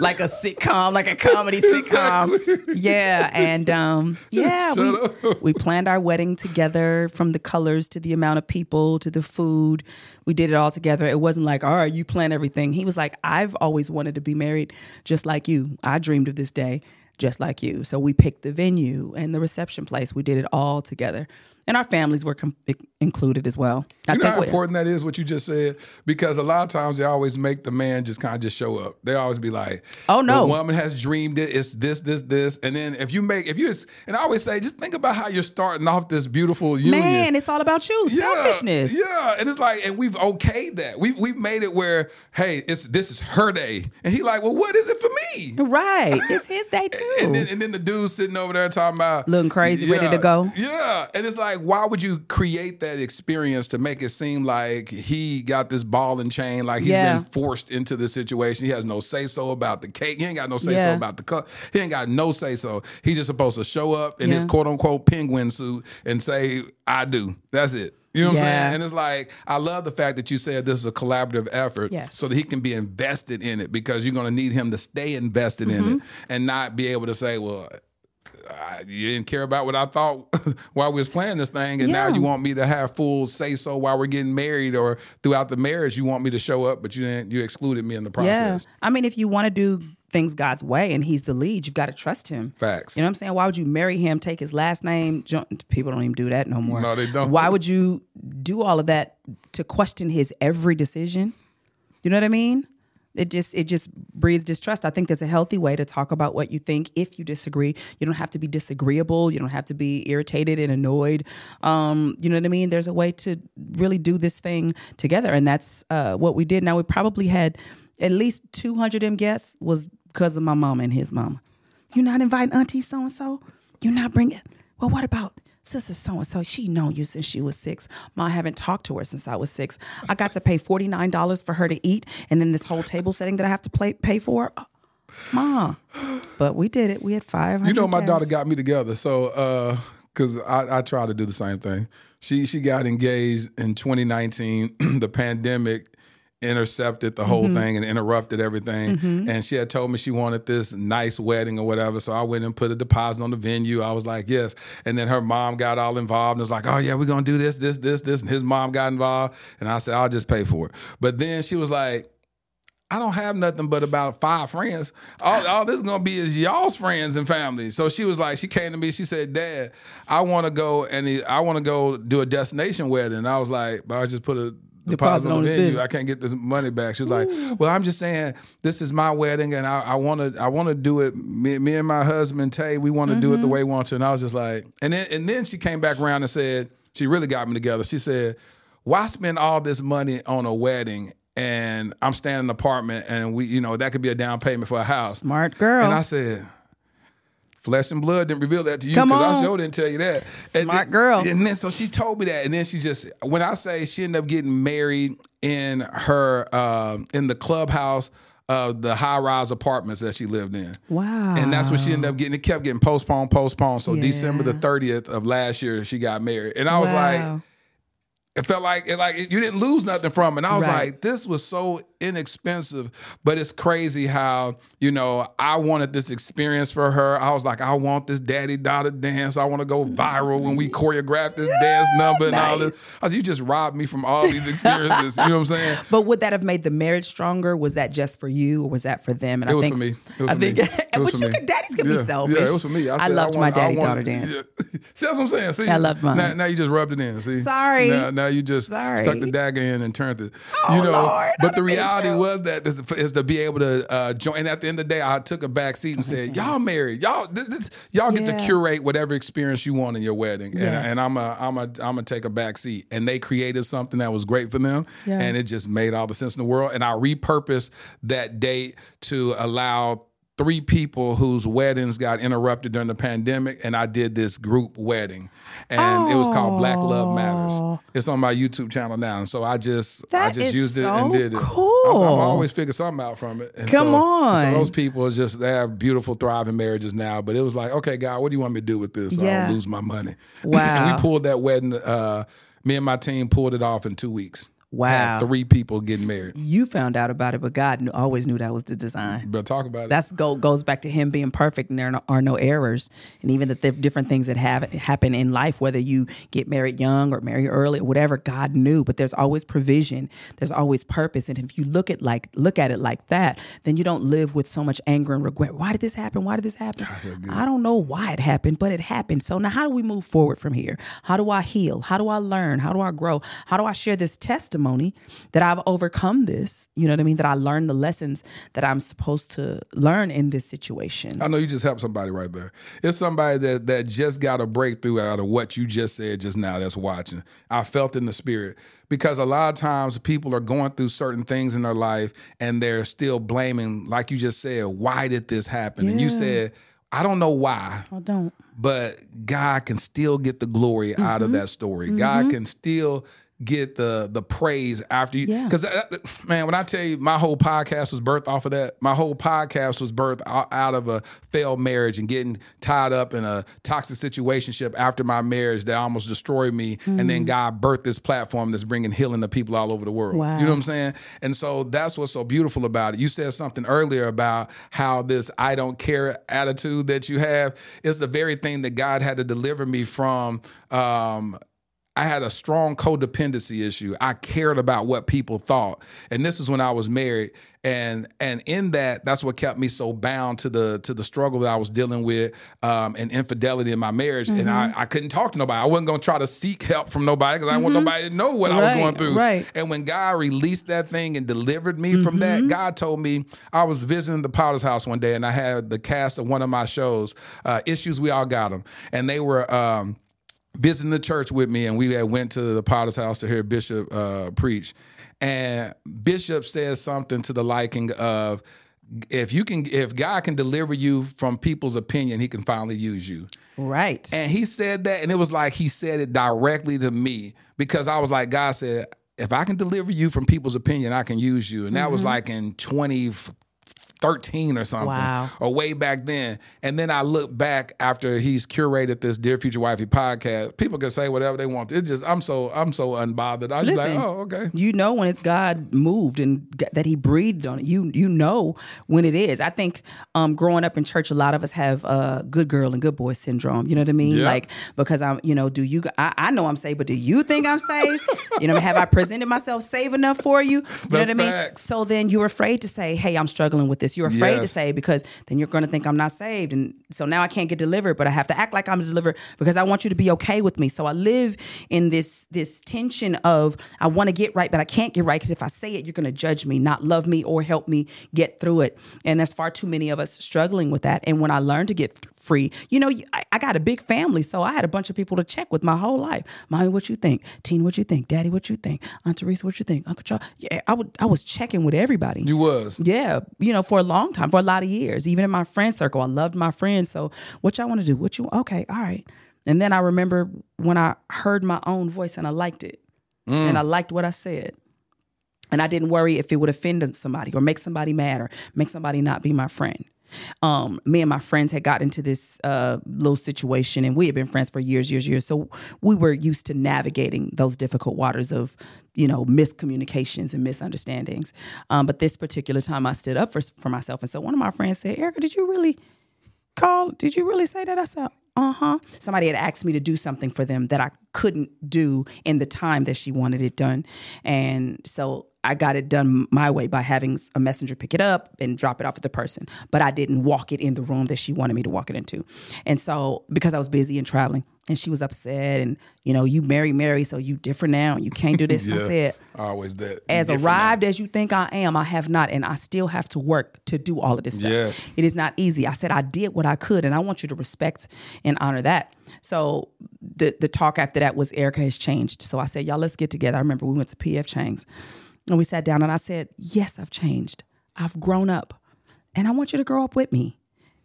Speaker 2: like a sitcom, like a comedy sitcom.
Speaker 3: Exactly.
Speaker 2: Yeah. And um, yeah, we, we planned our wedding together from the colors to the amount of people to the food. We did it all together. It wasn't like, all right, you plan everything. He was like, I've always wanted to be married just like you. I dreamed of this day just like you. So we picked the venue and the reception place. We did it all together. And our families were com- included as well. I
Speaker 3: You know how important that is, what you just said? Because a lot of times they always make the man just kind of just show up. They always be like,
Speaker 2: Oh, no.
Speaker 3: the woman has dreamed it. It's this, this, this." And then if you make, if you, and I always say, just think about how you're starting off this beautiful union.
Speaker 2: Man, it's all about you. Selfishness.
Speaker 3: Yeah, and it's like, and we've okayed that. We've we've made it where, hey, it's this is her day, and he like, well, what is it for me?
Speaker 2: Right. It's his day too.
Speaker 3: And then, and then the dude sitting over there talking about
Speaker 2: Looking crazy, ready to go.
Speaker 3: Yeah, and it's like, why would you create that experience to make it seem like he got this ball and chain, like he's
Speaker 2: Yeah.
Speaker 3: been forced into the situation? He has no say so about the cake. He ain't got no say so
Speaker 2: Yeah.
Speaker 3: about the cup. He ain't got no say so. He's just supposed to show up in his quote unquote penguin suit and say, "I do." That's it. You know what I'm saying? And it's like, I love the fact that you said this is a collaborative effort
Speaker 2: Yes.
Speaker 3: so that he can be invested in it because you're going to need him to stay invested in
Speaker 2: Mm-hmm.
Speaker 3: it and not be able to say, well, I, you didn't care about what I thought while we was playing this thing, and now you want me to have full say so while we're getting married or throughout the marriage. You want me to show up, but you didn't. You excluded me in the process.
Speaker 2: Yeah. I mean, if you want to do things God's way and he's the lead, you've got to trust him.
Speaker 3: Facts.
Speaker 2: You know what I'm saying? Why would you marry him, take his last name? People don't even do that no more.
Speaker 3: No, they don't.
Speaker 2: Why would you do all of that to question his every decision? You know what I mean? It just it just breeds distrust. I think there's a healthy way to talk about what you think. If you disagree, you don't have to be disagreeable. You don't have to be irritated and annoyed. Um, you know what I mean? There's a way to really do this thing together, and that's uh, what we did. Now we probably had at least 200 of them guests was because of my mama and his mama. You're not inviting Auntie so and so. You're not bringing. Well, what about sister so and so? She known you since she was six. Ma, I haven't talked to her since I was six. I got to pay forty nine dollars for her to eat, and then this whole table setting that I have to play, pay for. Uh, Ma, but we did it. We had five.
Speaker 3: You know, my daughter got me together, so uh, because I, I try to do the same thing. She she got engaged in 2019. the pandemic intercepted the whole
Speaker 2: Mm-hmm.
Speaker 13: Mhm.
Speaker 3: thing and interrupted everything.
Speaker 13: Mhm.
Speaker 3: And she had told me she wanted this nice wedding or whatever. So I went and put a deposit on the venue. I was like, yes. And then her mom got all involved and was like, oh yeah, we're gonna do this, this, this, this. And his mom got involved. And I said, I'll just pay for it. But then she was like, I don't have nothing but about five friends. All, all this is gonna be is y'all's friends and family. So she was like, she came to me. She said, "Dad, I want to go and he- I want to go do a destination wedding." And I was like, "But I just put a deposit on the venue. I can't get this money back." She's like, "Well, I'm just saying this is my wedding, and I want to I want to do it. Me, me and my husband Tay, we want to do it the
Speaker 2: Mhm.
Speaker 3: way we want to." And I was just like, and then and then she came back around and said, she really got me together. She said, "Why spend all this money on a wedding?" And I'm staying in an apartment, and we, you know, that could be a down payment for a house.
Speaker 2: Smart girl.
Speaker 3: And I said, flesh and blood didn't reveal that to you because I sure didn't tell you that.
Speaker 2: Smart
Speaker 3: and,
Speaker 2: girl.
Speaker 3: And then so she told me that, and then she just when I say she ended up getting married in her uh, in the clubhouse of the high rise apartments that she lived in.
Speaker 2: Wow.
Speaker 3: And that's what she ended up getting. It kept getting postponed, postponed. So December the 30th of last year, she got married. And I was like, it felt like it like you didn't lose nothing from it. And I was
Speaker 2: Right.
Speaker 3: like, this was so inexpensive, but it's crazy how, you know, I wanted this experience for her. I was like, I want this daddy daughter dance. I want to go viral when we choreograph this dance number and all this. I said, you just robbed me from all these experiences. you know what I'm saying?
Speaker 2: But would that have made the marriage stronger? Was that just for you, or was that for them? And
Speaker 3: It
Speaker 2: I
Speaker 3: was
Speaker 2: think
Speaker 3: for me. It was
Speaker 2: I
Speaker 3: for
Speaker 2: think,
Speaker 3: me. It was
Speaker 2: but
Speaker 3: for
Speaker 2: you
Speaker 3: me.
Speaker 2: could, daddies can
Speaker 3: Yeah.
Speaker 2: be selfish.
Speaker 3: Yeah, it was for me. I,
Speaker 2: I, loved my
Speaker 3: want- I
Speaker 2: daddy
Speaker 3: wanted-
Speaker 2: daughter dance.
Speaker 3: Yeah. See, that's what I'm saying. See,
Speaker 2: I loved mine.
Speaker 3: Now, now you just rubbed it in. See,
Speaker 2: Sorry.
Speaker 3: Now, now you just
Speaker 2: Sorry.
Speaker 3: stuck the dagger in and turned it.
Speaker 2: Oh,
Speaker 3: you know,
Speaker 2: Lord,
Speaker 3: but the
Speaker 2: been
Speaker 3: reality
Speaker 2: too.
Speaker 3: was that is, is to be able to uh, join. And at the end of the day, I took a back seat and said, "Y'all married. Y'all, this, this, y'all get to curate whatever experience you want in your wedding." And,
Speaker 2: Yes.
Speaker 3: and I'm a, I'm a, I'm gonna take a back seat. And they created something that was great for them,
Speaker 2: Yeah.
Speaker 3: and it just made all the sense in the world. And I repurposed that date to allow three people whose weddings got interrupted during the pandemic, and I did this group wedding, and it was called Black Love Matters. It's on my YouTube channel now, and so I just I just used it and did it.
Speaker 2: cool.
Speaker 3: I was- I'm always figure something out from it. And
Speaker 2: Come
Speaker 3: so,
Speaker 2: on.
Speaker 3: So those people just they have beautiful, thriving marriages now. But it was like, okay, God, what do you want me to do with this? So I
Speaker 2: Yeah.
Speaker 3: don't lose my money.
Speaker 2: Wow.
Speaker 3: and we pulled that wedding. Uh, me and my team pulled it off in two weeks.
Speaker 2: Wow.
Speaker 3: Three people getting married.
Speaker 2: You found out about it, but God knew, always knew that was the design.
Speaker 3: But talk about it.
Speaker 2: That's go, goes back to him being perfect, and there no- are no errors, and even the different things that have happen in life, whether you get married young or marry early or whatever, God knew. But there's always provision, there's always purpose, and if you look at like look at it like that, then you don't live with so much anger and regret. Why did this happen? Why did this happen? I don't know why it happened, but it happened. So now, how do we move forward from here? How do I heal? How do I learn? How do I grow? How do I share this testimony that I've overcome this? You know what I mean? That I learned the lessons that I'm supposed to learn in this situation.
Speaker 3: I know you just helped somebody right there. It's somebody that that just got a breakthrough out of what you just said just now that's watching. I felt in the spirit because a lot of times people are going through certain things in their life and they're still blaming, like you just said, why did this happen? And you said, I don't know why,
Speaker 2: I don't.
Speaker 3: but God can still get the glory out of
Speaker 2: Mhm.
Speaker 3: that story. God
Speaker 2: Mhm.
Speaker 3: can still get the the praise after you
Speaker 2: Yeah.
Speaker 3: because man when i tell you my whole podcast was birthed off of that my whole podcast was birthed out of a failed marriage and getting tied up in a toxic situationship after my marriage that almost destroyed me and then
Speaker 2: Mhm.
Speaker 3: god birthed this platform that's bringing healing to people all over the world
Speaker 2: Wow.
Speaker 3: you know what i'm saying and so that's what's so beautiful about it you said something earlier about how this i don't care attitude that you have is the very thing that god had to deliver me from um I had a strong codependency issue. I cared about what people thought. And this is when I was married. And and in that, that's what kept me so bound to the to the struggle that I was dealing with um, and infidelity in my marriage. And I, I couldn't talk to nobody. I wasn't gonna try to seek help from nobody because I didn't want nobody to know what I was going through.
Speaker 2: right.
Speaker 3: And when God released that thing and delivered me from that, God told me I was visiting the Potter's house one day and I had the cast of one of my shows, uh, Issues We All Got Them. And they were um, visiting the church with me, and we had went to the Potter's house to hear Bishop uh, preach. And Bishop said something to the liking of, "If you can, if God can deliver you from people's opinion, He can finally use you."
Speaker 2: Right.
Speaker 3: And he said that, and it was like he said it directly to me because I was like, God said, if I can deliver you from people's opinion, I can use you. And that was
Speaker 2: Mhm.
Speaker 3: like in 2013 or something,
Speaker 2: Wow.
Speaker 3: or way back then. And then I look back after he's curated this Dear Future Wifey podcast. People can say whatever they want. It just, I'm so, I'm so unbothered. I was just like, oh, okay.
Speaker 2: You know when it's God moved and that He breathed on it. You you know when it is. I think um, growing up in church, a lot of us have uh, good girl and good boy syndrome. You know what I mean?
Speaker 13: Yeah.
Speaker 2: Like because I'm, you know, do you? I, I know I'm saved, but do you think I'm saved? you know, have I presented myself safe enough for you? You know
Speaker 3: That's
Speaker 2: what I mean? So then you're afraid to say, "Hey, I'm struggling with this." You're afraid to say because then you're going to think I'm not saved, and so now I can't get delivered. But I have to act like I'm delivered because I want you to be okay with me. So I live in this this tension of I want to get right, but I can't get right because if I say it, you're going to judge me, not love me, or help me get through it. And there's far too many of us struggling with that. And when I learned to get free, you know, I, I got a big family, so I had a bunch of people to check with my whole life. Mommy, what you think? Teen, what you think? Daddy, what you think? Aunt Teresa, what you think? Uncle Charles, yeah, I would I was checking with everybody.
Speaker 3: You was.
Speaker 2: Yeah, you know, for a long time, for a lot of years. Even in my friend circle, I loved my friends. So, what y'all want to do? What you? Okay, all right. And then I remember when I heard my own voice and I liked it,
Speaker 3: Mm.
Speaker 2: and I liked what I said. And I didn't worry if it would offend somebody or make somebody mad or make somebody not be my friend. Um, me and my friends had got into this uh, little situation, and we had been friends for years, years, years. So we were used to navigating those difficult waters of, you know, miscommunications and misunderstandings. Um, but this particular time, I stood up for for myself, and so one of my friends said, "Erica, did you really call? Did you really say that?" I said, "Uh huh." Somebody had asked me to do something for them that I couldn't do in the time that she wanted it done, and so I got it done my way by having a messenger pick it up and drop it off at the person. But I didn't walk it in the room that she wanted me to walk it into. And so because I was busy and traveling and she was upset and, you know, you marry Mary, so you different now and you can't do this. And I
Speaker 3: Yeah.
Speaker 2: said,
Speaker 3: Always that.
Speaker 2: as arrived as you think I am, I have not, and I still have to work to do all of this stuff.
Speaker 3: Yes.
Speaker 2: It is not easy. I said I did what I could, and I want you to respect and honor that. So the the talk after that was Erica has changed. So I said, y'all, let's get together. I remember we went to PF Chang's, and we sat down, and I said, yes, I've changed. I've grown up. and I want you to grow up with me.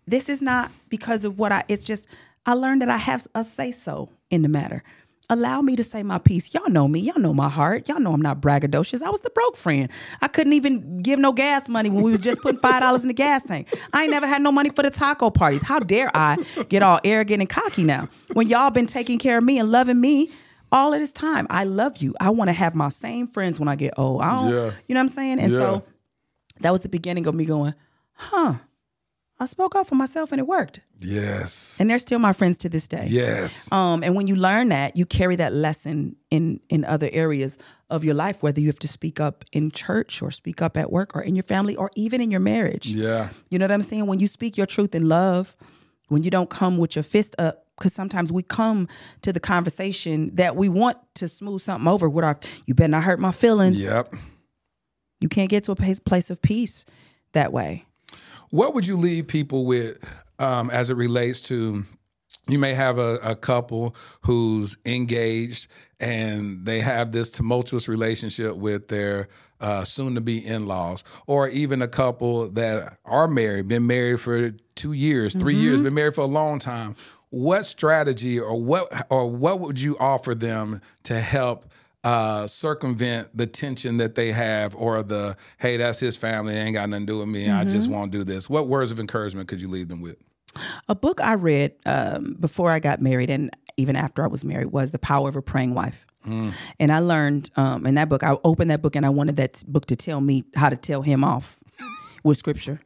Speaker 2: This is not because of what I. It's just I learned that I have a say so in the matter. Allow me to say my piece. Y'all know me. Y'all know my heart. Y'all know I'm not braggadocious. I was the broke friend. I couldn't even give no gas money when we was just putting five dollars in the gas tank. I ain't never had no money for the taco parties. How dare I get all arrogant and cocky now? When y'all been taking care of me and loving me all of this time. I love you. I want to have my same friends when I get old. I don't,
Speaker 3: Yeah.
Speaker 2: you know what I'm saying? And
Speaker 3: Yeah.
Speaker 2: so that was the beginning of me going, huh. I spoke up for myself and it worked.
Speaker 3: Yes.
Speaker 2: And they're still my friends to this day.
Speaker 3: Yes.
Speaker 2: Um, and when you learn that, you carry that lesson in in other areas of your life, whether you have to speak up in church or speak up at work or in your family or even in your marriage.
Speaker 3: Yeah.
Speaker 2: You know what I'm saying? When you speak your truth in love, when you don't come with your fist up, because sometimes we come to the conversation that we want to smooth something over with our, you better not hurt my feelings.
Speaker 3: Yep.
Speaker 2: You can't get to a place- place of peace that way.
Speaker 3: What would you leave people with um, as it relates to? You may have a, a couple who's engaged and they have this tumultuous relationship with their uh, soon to be in laws, or even a couple that are married, been married for two years, 3 years, been married for a long time. What strategy or what or what would you offer them to help uh, circumvent the tension that they have or the hey that's his family ain't got nothing to do with me i just
Speaker 2: Mhm.
Speaker 3: won't do this what words of encouragement could you leave them with
Speaker 2: A book I read um, before I got married and even after I was married was The Power of a Praying Wife. And I learned um, in that book, I opened that book and I wanted that book to tell me how to tell him off with scripture.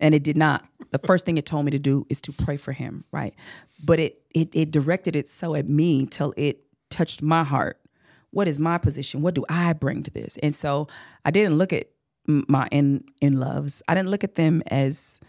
Speaker 2: And it did not. The first thing it told me to do is to pray for him, right? But it it it directed it so at me till it touched my heart. What is my position? What do I bring to this? And so I didn't look at my in in loves. I didn't look at them as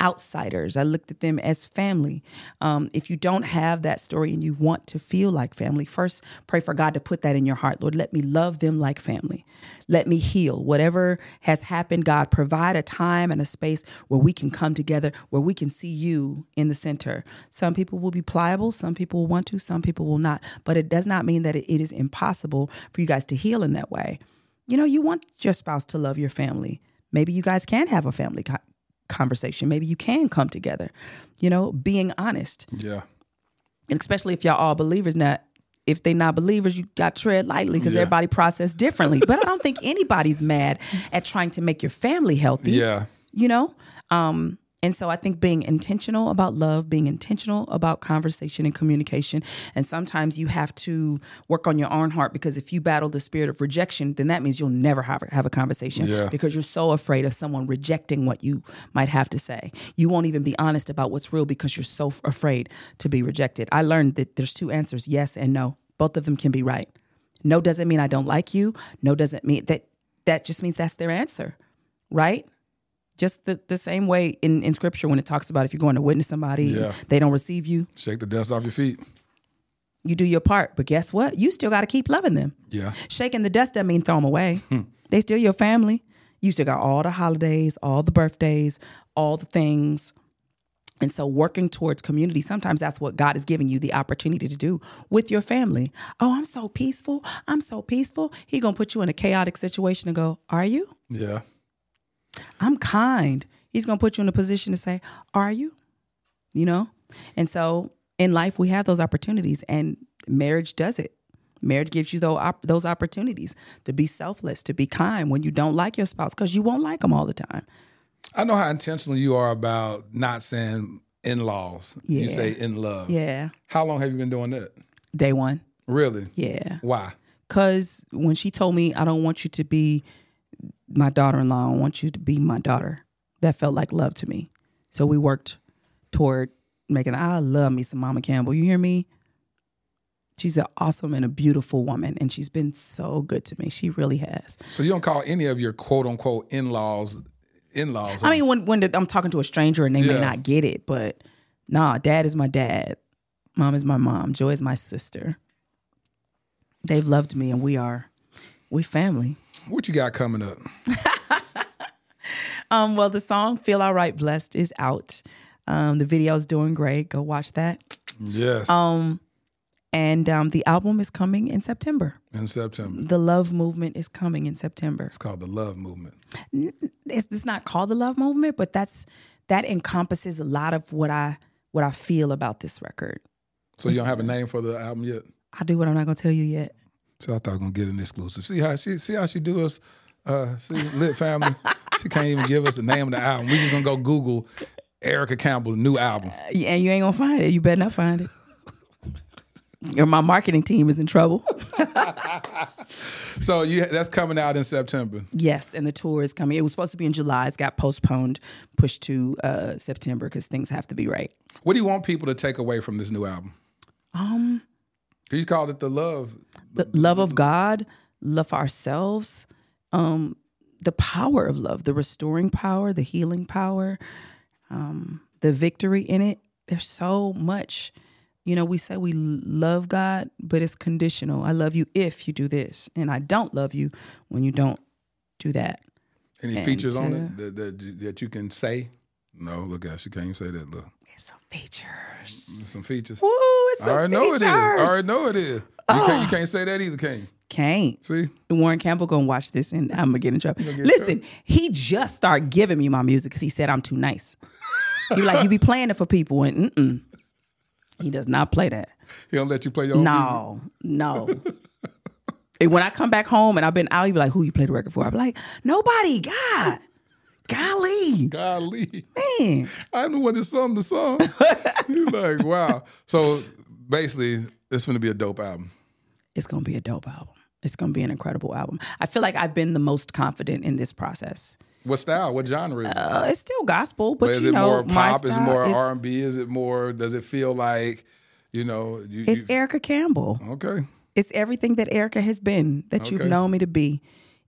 Speaker 2: outsiders. I looked at them as family. Um, if you don't have that story and you want to feel like family, first pray for God to put that in your heart. Lord, let me love them like family. Let me heal. Whatever has happened, God, provide a time and a space where we can come together, where we can see you in the center. Some people will be pliable, some people will want to, some people will not. But it does not mean that it- is impossible for you guys to heal in that way. You know, you want your spouse to love your family. Maybe you guys can have a family conversation. Maybe you can come together. You know, being honest,
Speaker 3: yeah
Speaker 2: and especially if y'all all believers. Not if they not believers, you got to tread lightly because
Speaker 3: Yeah.
Speaker 2: everybody process differently. but I don't think anybody's mad at trying to make your family healthy.
Speaker 3: Yeah.
Speaker 2: you know. Um, and so I think being intentional about love, being intentional about conversation and communication, and sometimes you have to work on your own heart because if you battle the spirit of rejection, then that means you'll never have, have a conversation
Speaker 3: Yeah.
Speaker 2: because you're so afraid of someone rejecting what you might have to say. You won't even be honest about what's real because you're so afraid to be rejected. I learned that there's two answers yes and no. Both of them can be right. No doesn't mean I don't like you. No doesn't mean that that just means that's their answer, right? Just the, the same way in, in scripture when it talks about if you're going to witness somebody,
Speaker 3: Yeah.
Speaker 2: they don't receive you,
Speaker 3: shake the dust off your feet
Speaker 2: you do your part. But guess what? You still got to keep loving them.
Speaker 3: yeah
Speaker 2: Shaking the dust doesn't mean throw them away. Hmm. they still your family. You still got all the holidays, all the birthdays, all the things. And so working towards community, sometimes that's what God is giving you the opportunity to do with your family. Oh, I'm so peaceful. I'm so peaceful. He to put you in a chaotic situation and go, "Are you?"
Speaker 3: yeah
Speaker 2: I'm kind. He's going to put you in a position to say, Are you? You know? And so in life, we have those opportunities, and marriage does it. Marriage gives you those, those opportunities to be selfless, to be kind when you don't like your spouse, because you won't like them all the time.
Speaker 3: i know how intentional you are about not saying in-laws you say in love
Speaker 2: Yeah.
Speaker 3: how long have you been doing that
Speaker 2: Day one.
Speaker 3: really
Speaker 2: Yeah.
Speaker 3: why
Speaker 2: Because when she told me, I don't want you to be my daughter in law, I want you to be my daughter, that felt like love to me. So we worked toward making, I love me some Mama Campbell. You hear me? She's an awesome and a beautiful woman, and she's been so good to me. She really has.
Speaker 3: so you don't call any of your quote-unquote in-laws in-laws
Speaker 2: I mean, when when the, I'm talking to a stranger and they may not get it, but nah, dad is my dad, mom is my mom, Joy is my sister. They've loved me, and we are we family.
Speaker 3: what you got coming up
Speaker 2: Um, well, the song "Feel Alright Blessed" is out. Um, the is doing great. Go watch that.
Speaker 3: yes
Speaker 2: Um, And um, the album is coming in September.
Speaker 3: In September.
Speaker 2: The Love Movement is coming in September.
Speaker 3: It's called the Love Movement.
Speaker 2: It's, it's not called the Love Movement, but that's that encompasses a lot of what I what I feel about this record.
Speaker 3: So you don't have a name for the album yet?
Speaker 2: I do, but I'm not gonna tell you yet.
Speaker 3: So I thought I was gonna get an exclusive. See how she see how she do us. Uh, see, lit family. she can't even give us the name of the album. We just gonna go Google Erica Campbell new album.
Speaker 2: And you ain't gonna find it. You better not find it. or my marketing team is in trouble.
Speaker 3: So you that's coming out in September.
Speaker 2: yes, and the tour is coming. It was supposed to be in July. It's got postponed, pushed to uh, September because things have to be right.
Speaker 3: What do you want people to take away from this new album?
Speaker 2: Um,
Speaker 3: You called it the love.
Speaker 2: the love of God, love for ourselves, um, the power of love, the restoring power, the healing power, um, the victory in it. There's so much. You know, we say we love God, but it's conditional. I love you if you do this, and I don't love you when you don't do that.
Speaker 3: Any
Speaker 2: And,
Speaker 3: features on
Speaker 2: uh,
Speaker 3: it that, that that you can say? No, look at she can't even say that. Look,
Speaker 2: some features.
Speaker 3: Some features.
Speaker 2: Woo, it's
Speaker 3: I
Speaker 2: some
Speaker 3: already know it is. I already know it is. You, can't, you can't say that either, can you?
Speaker 2: Can't.
Speaker 3: See?
Speaker 2: Warren Campbell gonna watch this and I'm gonna get in trouble.
Speaker 3: get in
Speaker 2: Listen, he just started giving me my music because he said I'm too nice. He be like, you be playing it for people and mm-mm. He does not play that.
Speaker 3: He don't let you play your own music.
Speaker 2: No, no. and when I come back home and I've been out, he be like, who you play the record for? I be like, nobody, God. Golly.
Speaker 3: Golly.
Speaker 2: Man.
Speaker 3: I'm the one that sung the song. You're like, wow. So basically, it's going to be a dope album.
Speaker 2: It's gonna be a dope album. It's gonna be an incredible album. I feel like I've been the most confident in this process.
Speaker 3: What style? What genre is it?
Speaker 2: Uh, it's still gospel, but,
Speaker 3: is
Speaker 2: you
Speaker 3: it
Speaker 2: know,
Speaker 3: more pop? Is it more R and B? Is it more? Does it feel like, you know? You,
Speaker 2: It's
Speaker 3: you-
Speaker 2: Erica Campbell.
Speaker 3: okay.
Speaker 2: It's everything that Erica has been, that you've known me to be,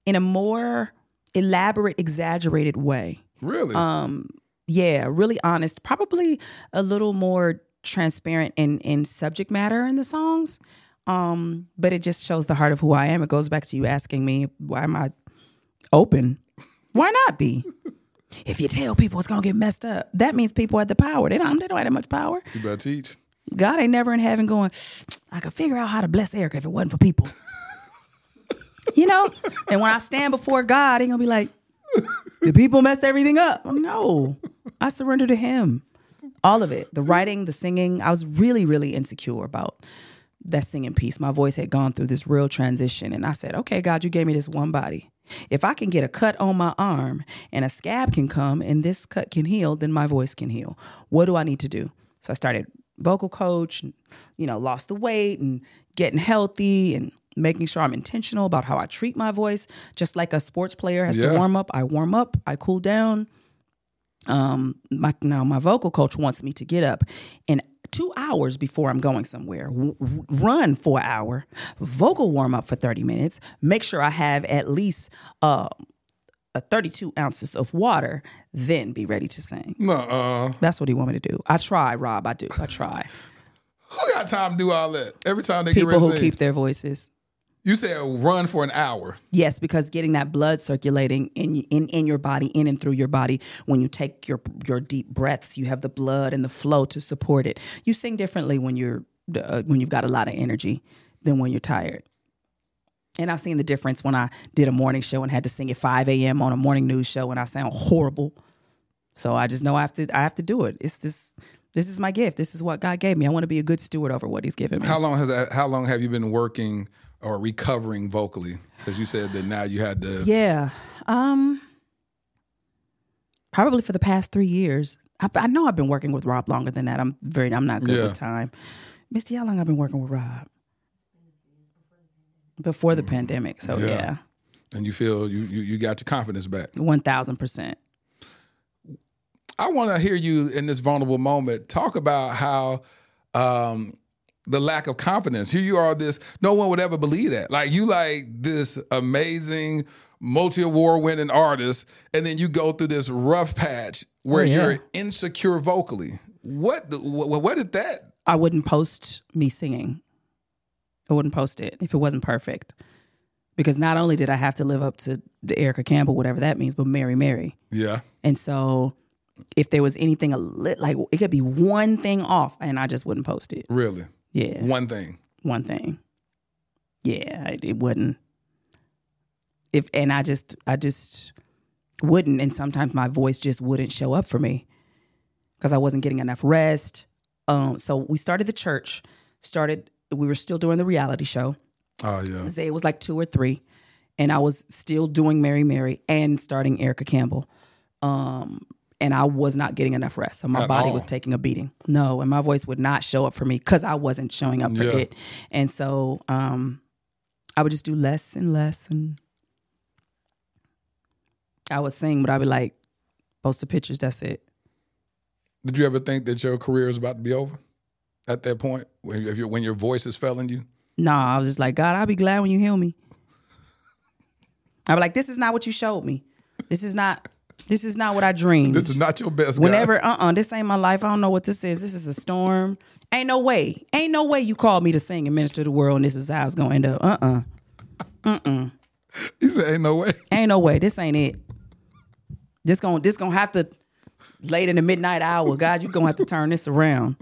Speaker 2: in a more elaborate, exaggerated way.
Speaker 3: Really?
Speaker 2: Um, yeah, really honest. Probably a little more transparent in in subject matter in the songs. Um, but it just shows the heart of who I am. It goes back to you asking me, why am I open? Why not be? If you tell people it's gonna get messed up, that means people have the power. They don't. They don't have that much power.
Speaker 3: you better teach.
Speaker 2: God ain't never in heaven going. I could figure out how to bless Erica if it wasn't for people. you know. And when I stand before God, he gonna be like, the people messed everything up. No, I surrender to Him. All of it. The writing, the singing. I was really, really insecure about that singing piece. My voice had gone through this real transition, and I said, "Okay, God, you gave me this one body. If I can get a cut on my arm and a scab can come and this cut can heal, then my voice can heal. What do I need to do?" So I started vocal coach, and, you know, lost the weight and getting healthy and making sure I'm intentional about how I treat my voice. Just like a sports player has
Speaker 3: Yeah.
Speaker 2: to warm up, I warm up, I cool down. Um, my now my vocal coach wants me to get up in two hours before I'm going somewhere, w- run for an hour, vocal warm up for 30 minutes, make sure I have at least uh, a 32 ounces of water, then be ready to sing.
Speaker 3: Nuh-uh.
Speaker 2: That's what he want me to do. I try, Rob. I do. I try.
Speaker 3: Who got time to do all that? Every time they get
Speaker 2: People
Speaker 3: ready to
Speaker 2: who keep their voices.
Speaker 3: You said run for an hour.
Speaker 2: Yes, because getting that blood circulating in in in your body, in and through your body, when you take your your deep breaths, you have the blood and the flow to support it. You sing differently when you're uh, when you've got a lot of energy than when you're tired. And I've seen the difference when I did a morning show and had to sing at 5 a.m. on a morning news show, and I sound horrible. So I just know I have to I have to do it. It's this this is my gift. This is what God gave me. I want to be a good steward over what He's given me.
Speaker 3: How long has that, how long have you been working or recovering vocally? Because you said that now you had to.
Speaker 2: Yeah. Um probably for the past three years. I, I know I've been working with Rob longer than that. I'm very I'm not good
Speaker 3: Yeah.
Speaker 2: with time. Misty, how long I've been working with Rob? Before the pandemic. So
Speaker 3: Yeah.
Speaker 2: yeah.
Speaker 3: And you feel you you, you got your confidence back.
Speaker 2: One thousand percent.
Speaker 3: I want to hear you in this vulnerable moment talk about how um, the lack of confidence. Here you are, this no one would ever believe that. Like you, like this amazing multi-award winning artist, and then you go through this rough patch where
Speaker 2: Oh, yeah.
Speaker 3: you're insecure vocally. What? the- What, what did that?
Speaker 2: I wouldn't post me singing. I wouldn't post it if it wasn't perfect. Because not only did I have to live up to the Erica Campbell, whatever that means, but Mary Mary.
Speaker 3: Yeah.
Speaker 2: And so if there was anything a lit like it could be one thing off and I just wouldn't post it.
Speaker 3: Really?
Speaker 2: Yeah.
Speaker 3: One thing.
Speaker 2: one thing. Yeah, it, it wouldn't. If and I just I just wouldn't and sometimes my voice just wouldn't show up for me because I wasn't getting enough rest. Um so we started the church, started we were still doing the reality show.
Speaker 3: Oh yeah.
Speaker 2: Say it was like 2 or 3 and I was still doing Mary Mary and starting Erica Campbell. Um and I was not getting enough rest. So my
Speaker 3: At
Speaker 2: body
Speaker 3: all.
Speaker 2: was taking a beating. No, and my voice would not show up for me because I wasn't showing up for
Speaker 3: Yeah.
Speaker 2: it. And so um, I would just do less and less. And I would sing, but I'd be like, post the pictures, that's it.
Speaker 3: Did you ever think that your career is about to be over at that point when, if you when your voice is failing you?
Speaker 2: Nah, I was just like, God, I'll be glad when you heal me. I'd be like, this is not what you showed me. This is not, this is not what I dreamed.
Speaker 3: This is not your best.
Speaker 2: Whenever, uh uh this ain't my life. I don't know what this is. This is a storm. Ain't no way. Ain't no way you called me to sing and minister to the world and this is how it's gonna end up. Uh uh Mm-mm.
Speaker 3: He said, "Ain't no way."
Speaker 2: Ain't no way. This ain't it. This gonna this gonna have to late in the midnight hour. God, you gonna have to turn this around.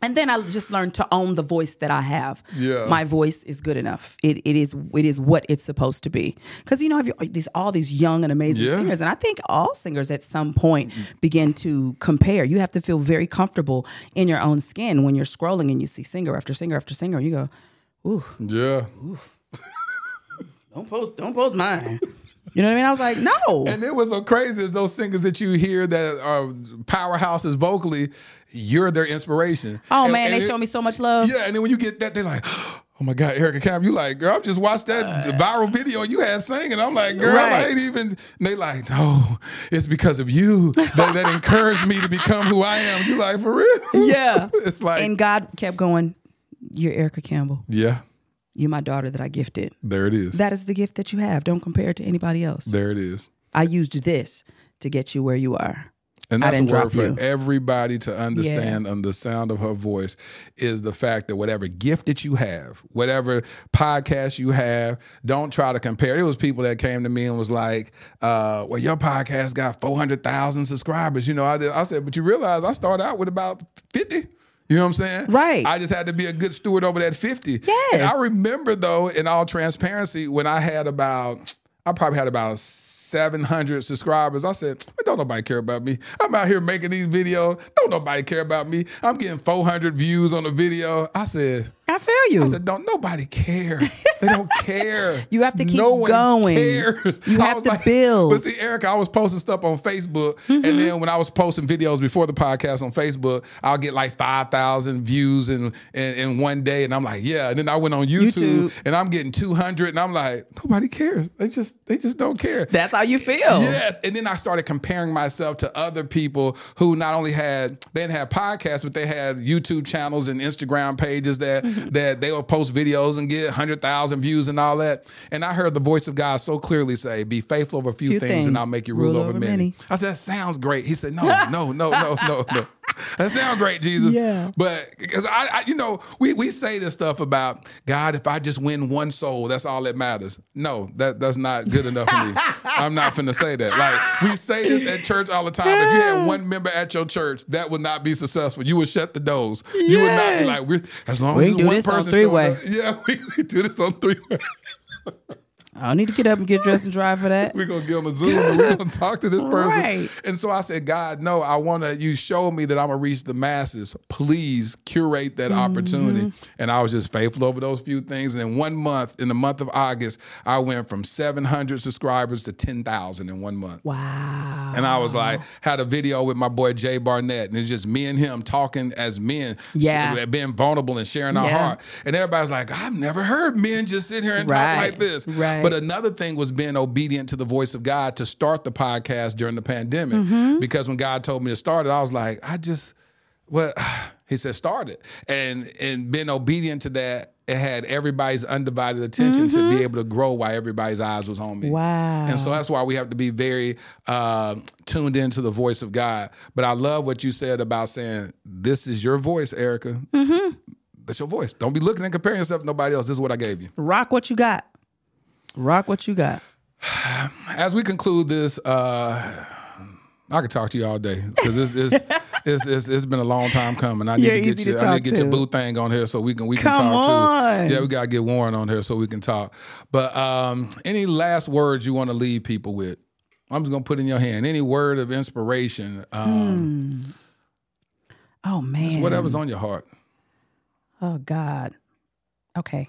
Speaker 2: And then I just learned to own the voice that I have.
Speaker 3: Yeah.
Speaker 2: My voice is good enough. It it is it is what it's supposed to be. Because you know, you these all these young and amazing
Speaker 3: Yeah.
Speaker 2: singers, and I think all singers at some point begin to compare. You have to feel very comfortable in your own skin when you're scrolling and you see singer after singer after singer. You go, ooh,
Speaker 3: Yeah.
Speaker 2: don't post, don't post mine. You know what I mean? I was like, no.
Speaker 3: And it was so crazy as those singers that you hear that are powerhouses vocally, you're their inspiration.
Speaker 2: Oh
Speaker 3: And-
Speaker 2: man,
Speaker 3: and
Speaker 2: they
Speaker 3: it-
Speaker 2: show me so much love.
Speaker 3: Yeah, and then when you get that, they're like, "Oh my God, Erica Cam!" You like, girl, I just watched that uh, viral video you had singing. I'm like, girl, I ain't even. And they like, no, it's because of you that, that encouraged me to become who I am. You like, for real?
Speaker 2: Yeah.
Speaker 3: it's like,
Speaker 2: and God kept going, You're Erica Campbell.
Speaker 3: yeah,
Speaker 2: You're my daughter that I gifted.
Speaker 3: there it is.
Speaker 2: That is the gift that you have. Don't compare it to anybody else.
Speaker 3: there it is.
Speaker 2: I used this to get you where you are.
Speaker 3: And that's a word for
Speaker 2: you.
Speaker 3: everybody to understand on the sound of her voice is the fact that whatever gift that you have, whatever podcast you have, don't try to compare. It was people that came to me and was like, uh, well, your podcast got 400,000 subscribers. You know, I, did, I said, but you realize I started out with about 50. You know what I'm saying?
Speaker 2: Right.
Speaker 3: I just had to be a good steward over that 50.
Speaker 2: Yes.
Speaker 3: And I remember though, in all transparency, when I had about I probably had about 700 subscribers. I said, "Man, don't nobody care about me. I'm out here making these videos. Don't nobody care about me. I'm getting 400 views on a video. I said,
Speaker 2: I feel you.
Speaker 3: I said, don't nobody care. They don't care.
Speaker 2: You have to keep going.
Speaker 3: no one
Speaker 2: going.
Speaker 3: Cares.
Speaker 2: You
Speaker 3: I
Speaker 2: have
Speaker 3: was
Speaker 2: to build.
Speaker 3: But see, Erica, I was posting stuff on Facebook,
Speaker 2: Mm-hmm.
Speaker 3: and then when I was posting videos before the podcast on Facebook, I'll get like 5,000 views in, in in one day, and I'm like, yeah. And then I went on YouTube,
Speaker 2: YouTube.
Speaker 3: and I'm getting 200, and I'm like, nobody cares. They just they just don't care.
Speaker 2: That's how you feel.
Speaker 3: Yes, and then I started comparing myself to other people who not only had they didn't have podcasts, but they had YouTube channels and Instagram pages that
Speaker 2: Mm-hmm.
Speaker 3: that they would post videos and get hundred thousand views and all that. And I heard the voice of God so clearly say, "Be faithful over a few,
Speaker 2: Few
Speaker 3: things, and I'll make you rule, over, many. I said, "That sounds great." He said, "No, no, no, no, no, no." That sounds great, Jesus.
Speaker 2: Yeah.
Speaker 3: But because I, I, you know, we we say this stuff about God. If I just win one soul, that's all that matters. No, that that's not good enough for me. I'm not finna say that. Like we say this at church all the time. If you had one member at your church, that would not be successful. You would shut the doors. You would not be like, we're, as long
Speaker 2: We
Speaker 3: as
Speaker 2: do
Speaker 3: one
Speaker 2: this on
Speaker 3: person showing
Speaker 2: three-way.
Speaker 3: up- Yeah, we, we do this on three way.
Speaker 2: I don't need to get up and get dressed and drive for that.
Speaker 3: We're gonna get on the Zoom and we're gonna talk to this person.
Speaker 2: Right.
Speaker 3: And so I said, God, no, I wanna you show me that I'm gonna reach the masses. Please curate that
Speaker 2: Mm-hmm.
Speaker 3: opportunity. And I was just faithful over those few things. And in one month, in the month of August, I went from 700 subscribers to 10,000 in one month.
Speaker 2: Wow.
Speaker 3: And I was like, had a video with my boy Jay Barnett, and it's just me and him talking as men,
Speaker 2: Yeah.
Speaker 3: being vulnerable and sharing our
Speaker 2: Yeah.
Speaker 3: heart. And everybody's like, I've never heard men just sit here and
Speaker 2: Right.
Speaker 3: talk like this.
Speaker 2: Right.
Speaker 3: But another thing was being obedient to the voice of God to start the podcast during the pandemic.
Speaker 2: Mm-hmm.
Speaker 3: Because when God told me to start it, I was like, I just, well, he said start it, and and being obedient to that. It had everybody's undivided attention to be able to grow while everybody's eyes was on me.
Speaker 2: Mm-hmm. Wow.
Speaker 3: And so that's why we have to be very uh, tuned into the voice of God. But I love what you said about saying, This is your voice, Erica.
Speaker 2: Mm-hmm.
Speaker 3: That's your voice. Don't be looking and comparing yourself to nobody else. This is what I gave you.
Speaker 2: Rock what you got. Rock what you got.
Speaker 3: As we conclude this, uh, I could talk to you all day because it's, it's, it's, it's it's been a long time coming. I need
Speaker 2: You're
Speaker 3: to get
Speaker 2: easy
Speaker 3: you.
Speaker 2: to
Speaker 3: I need to get your boo thing on here so we can we
Speaker 2: Come
Speaker 3: can talk
Speaker 2: on.
Speaker 3: too. Yeah, we gotta get Warren on here so we can talk. But um, any last words you want to leave people with? I'm just gonna put in your hand. Any word of inspiration? Um,
Speaker 2: Oh man.
Speaker 3: whatever's on your heart.
Speaker 2: Oh God. Okay.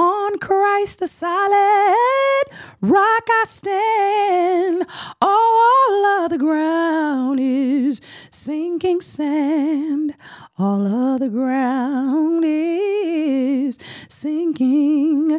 Speaker 2: On Christ the solid rock I stand. All of the ground is sinking sand. All of the ground is sinking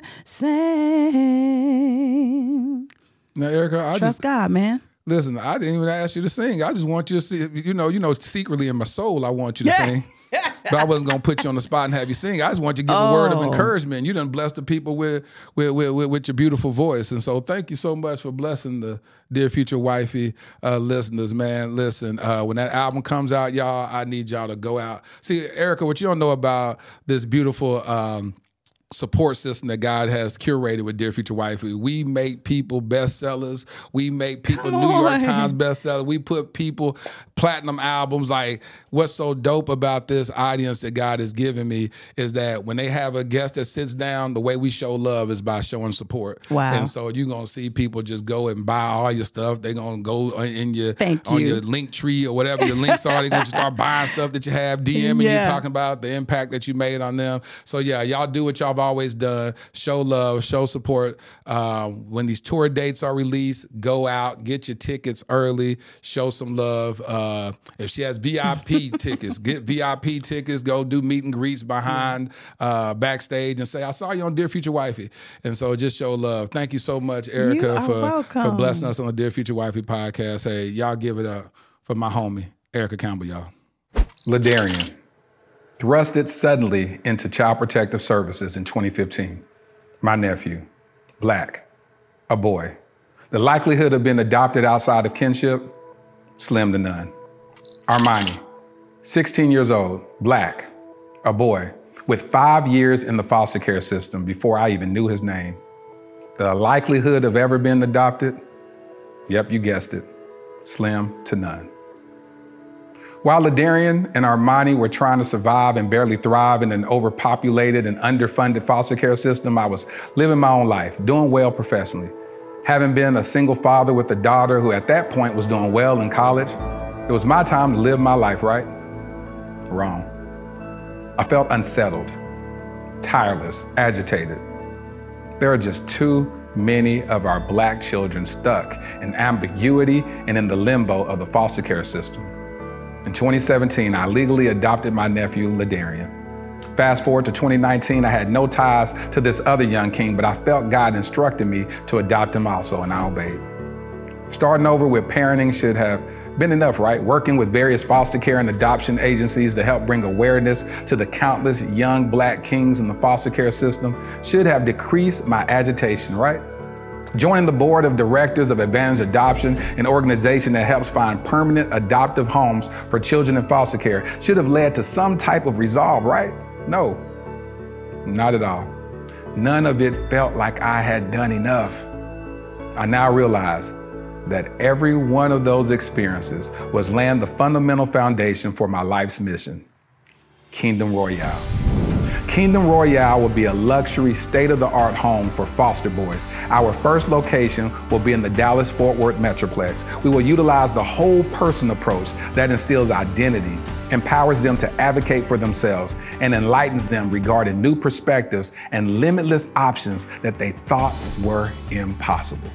Speaker 2: sand.
Speaker 3: Now, Erica, I
Speaker 2: Trust
Speaker 3: just
Speaker 2: God, man.
Speaker 3: listen. I didn't even ask you to sing. I just want you to see. You know, you know, secretly in my soul, I want you to sing. but I wasn't gonna put you on the spot and have you sing. I just want you to give a word of
Speaker 2: Oh.
Speaker 3: encouragement. You done blessed the people with with, with with with your beautiful voice, and so thank you so much for blessing the dear future wifey uh, listeners. Man, listen, uh, when that album comes out, y'all, I need y'all to go out. See, Erica, what you don't know about this beautiful. Um, support system that God has curated with Dear Future Wife. We make people bestsellers. We make people
Speaker 2: Come
Speaker 3: New York
Speaker 2: on.
Speaker 3: Times bestsellers. We put people platinum albums. Like what's so dope about this audience that God has given me is that when they have a guest that sits down, the way we show love is by showing support.
Speaker 2: Wow.
Speaker 3: And so you're gonna see people just go and buy all your stuff. They're gonna go in your
Speaker 2: Thank
Speaker 3: on
Speaker 2: you.
Speaker 3: your Linktree or whatever your links are. They're gonna start buying stuff that you have, DMing you
Speaker 2: Yeah.
Speaker 3: talking about the impact that you made on them. So yeah, y'all do what y'all always done. Show love, show support. Um, when these tour dates are released, go out, get your tickets early, show some love. Uh, if she has VIP tickets, get VIP tickets. Go do meet and greets behind uh, backstage and say, "I saw you on Dear Future Wifey," and so just show love. Thank you so much, Erica,
Speaker 2: are
Speaker 3: for for blessing us on the Dear Future Wifey podcast. Hey, y'all give it up for my homie Erica Campbell, y'all. Ladarian thrusted suddenly into Child Protective Services in 2015. My nephew, black, a boy. The likelihood of being adopted outside of kinship, slim to none. Armani, 16 years old, black, a boy, with five years in the foster care system before I even knew his name. The likelihood of ever being adopted, yep, you guessed it, slim to none. While Ladarian and Armani were trying to survive and barely thrive in an overpopulated and underfunded foster care system, I was living my own life, doing well professionally. Having been a single father with a daughter who at that point was doing well in college, it was my time to live my life, right? Wrong. I felt unsettled, tireless, agitated. There are just too many of our black children stuck in ambiguity and in the limbo of the foster care system. In 2017, I legally adopted my nephew, Ladarian. Fast forward to 2019, I had no ties to this other young king, but I felt God instructed me to adopt him also, and I obeyed. Starting over with parenting should have been enough, right? Working with various foster care and adoption agencies to help bring awareness to the countless young black kings in the foster care system should have decreased my agitation, right? Joining the board of directors of Advantage Adoption, an organization that helps find permanent adoptive homes for children in foster care, should have led to some type of resolve, right? No, not at all. None of it felt like I had done enough. I now realize that every one of those experiences was laying the fundamental foundation for my life's mission Kingdom Royale. Kingdom Royale will be a luxury, state of the art home for foster boys. Our first location will be in the Dallas Fort Worth Metroplex. We will utilize the whole person approach that instills identity, empowers them to advocate for themselves, and enlightens them regarding new perspectives and limitless options that they thought were impossible.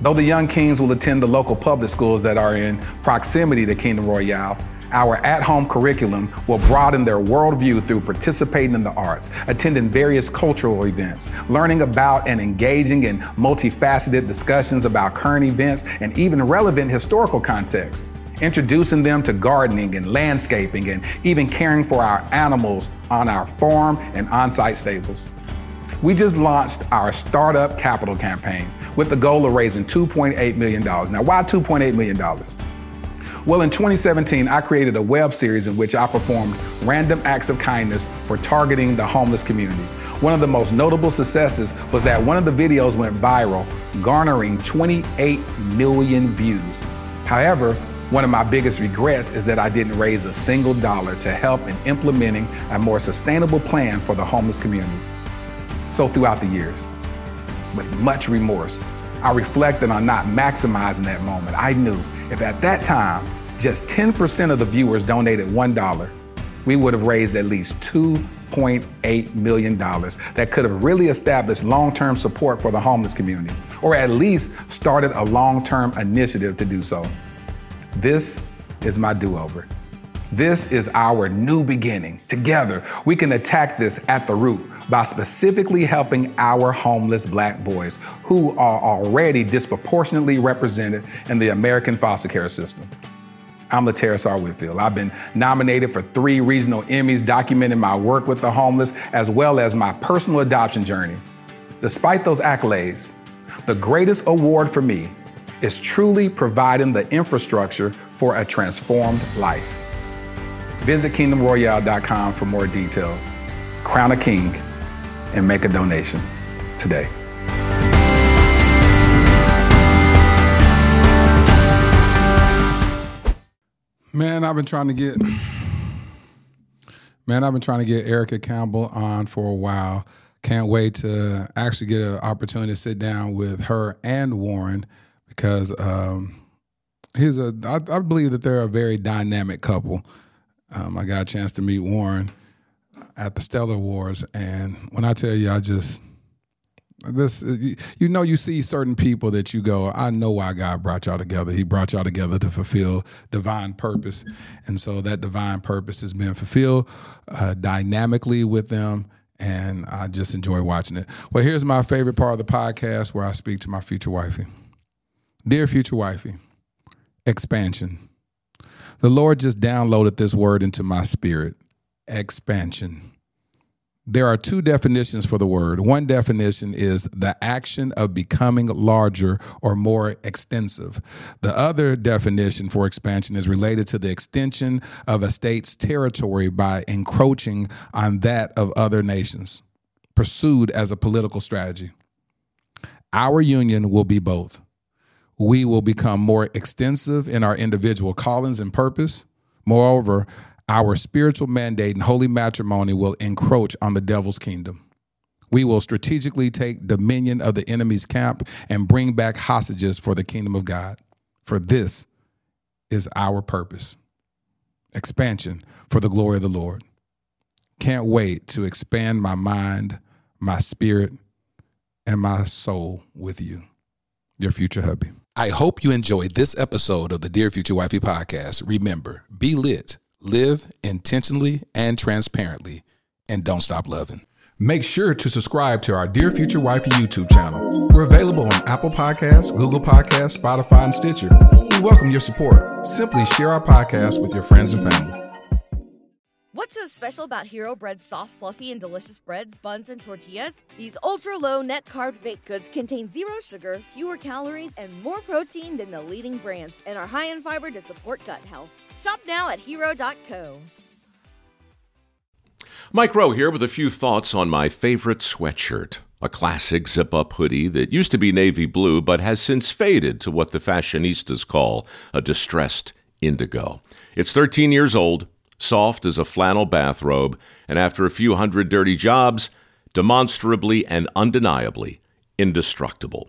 Speaker 3: Though the young kings will attend the local public schools that are in proximity to Kingdom Royale, our at home curriculum will broaden their worldview through participating in the arts, attending various cultural events, learning about and engaging in multifaceted discussions about current events and even relevant historical contexts, introducing them to gardening and landscaping and even caring for our animals on our farm and on site stables. We just launched our startup capital campaign with the goal of raising $2.8 million. Now, why $2.8 million? Well, in 2017, I created a web series in which I performed random acts of kindness for targeting the homeless community. One of the most notable successes was that one of the videos went viral, garnering 28 million views. However, one of my biggest regrets is that I didn't raise a single dollar to help in implementing a more sustainable plan for the homeless community. So, throughout the years, with much remorse, I reflected on not maximizing that moment. I knew if at that time just 10% of the viewers donated $1, we would have raised at least $2.8 million that could have really established long term support for the homeless community, or at least started a long term initiative to do so. This is my do over. This is our new beginning. Together, we can attack this at the root by specifically helping our homeless black boys who are already disproportionately represented in the American foster care system. I'm Laterras R. Whitfield. I've been nominated for three regional Emmys documenting my work with the homeless as well as my personal adoption journey. Despite those accolades, the greatest award for me is truly providing the infrastructure for a transformed life. Visit kingdomroyale.com for more details. Crown a king and make a donation today. Man, I've been trying to get Man, I've been trying to get Erica Campbell on for a while. Can't wait to actually get an opportunity to sit down with her and Warren because um, he's a. I, I believe that they're a very dynamic couple. Um, I got a chance to meet Warren at the Stellar Awards, and when I tell you, I just this you know you see certain people that you go i know why god brought y'all together. He brought y'all together to fulfill divine purpose. And so that divine purpose has been fulfilled uh, dynamically with them and i just enjoy watching it. Well here's my favorite part of the podcast where i speak to my future wifey. Dear future wifey expansion. The lord just downloaded this word into my spirit expansion there are two definitions for the word. One definition is the action of becoming larger or more extensive. The other definition for expansion is related to the extension of a state's territory by encroaching on that of other nations, pursued as a political strategy. Our union will be both. We will become more extensive in our individual callings and purpose. Moreover, our spiritual mandate and holy matrimony will encroach on the devil's kingdom. We will strategically take dominion of the enemy's camp and bring back hostages for the kingdom of God. For this is our purpose expansion for the glory of the Lord. Can't wait to expand my mind, my spirit, and my soul with you. Your future hubby.
Speaker 4: I hope you enjoyed this episode of the Dear Future Wifey podcast. Remember, be lit live intentionally and transparently, and don't stop loving.
Speaker 3: Make sure to subscribe to our Dear Future Wifey YouTube channel. We're available on Apple Podcasts, Google Podcasts, Spotify, and Stitcher. We welcome your support. Simply share our podcast with your friends and family.
Speaker 1: What's so special about Hero Bread's soft, fluffy, and delicious breads, buns, and tortillas? These ultra low net carb baked goods contain zero sugar, fewer calories, and more protein than the leading brands, and are high in fiber to support gut health. Shop now at hero.co.
Speaker 13: Mike Rowe here with a few thoughts on my favorite sweatshirt. A classic zip up hoodie that used to be navy blue but has since faded to what the fashionistas call a distressed indigo. It's 13 years old, soft as a flannel bathrobe, and after a few hundred dirty jobs, demonstrably and undeniably indestructible.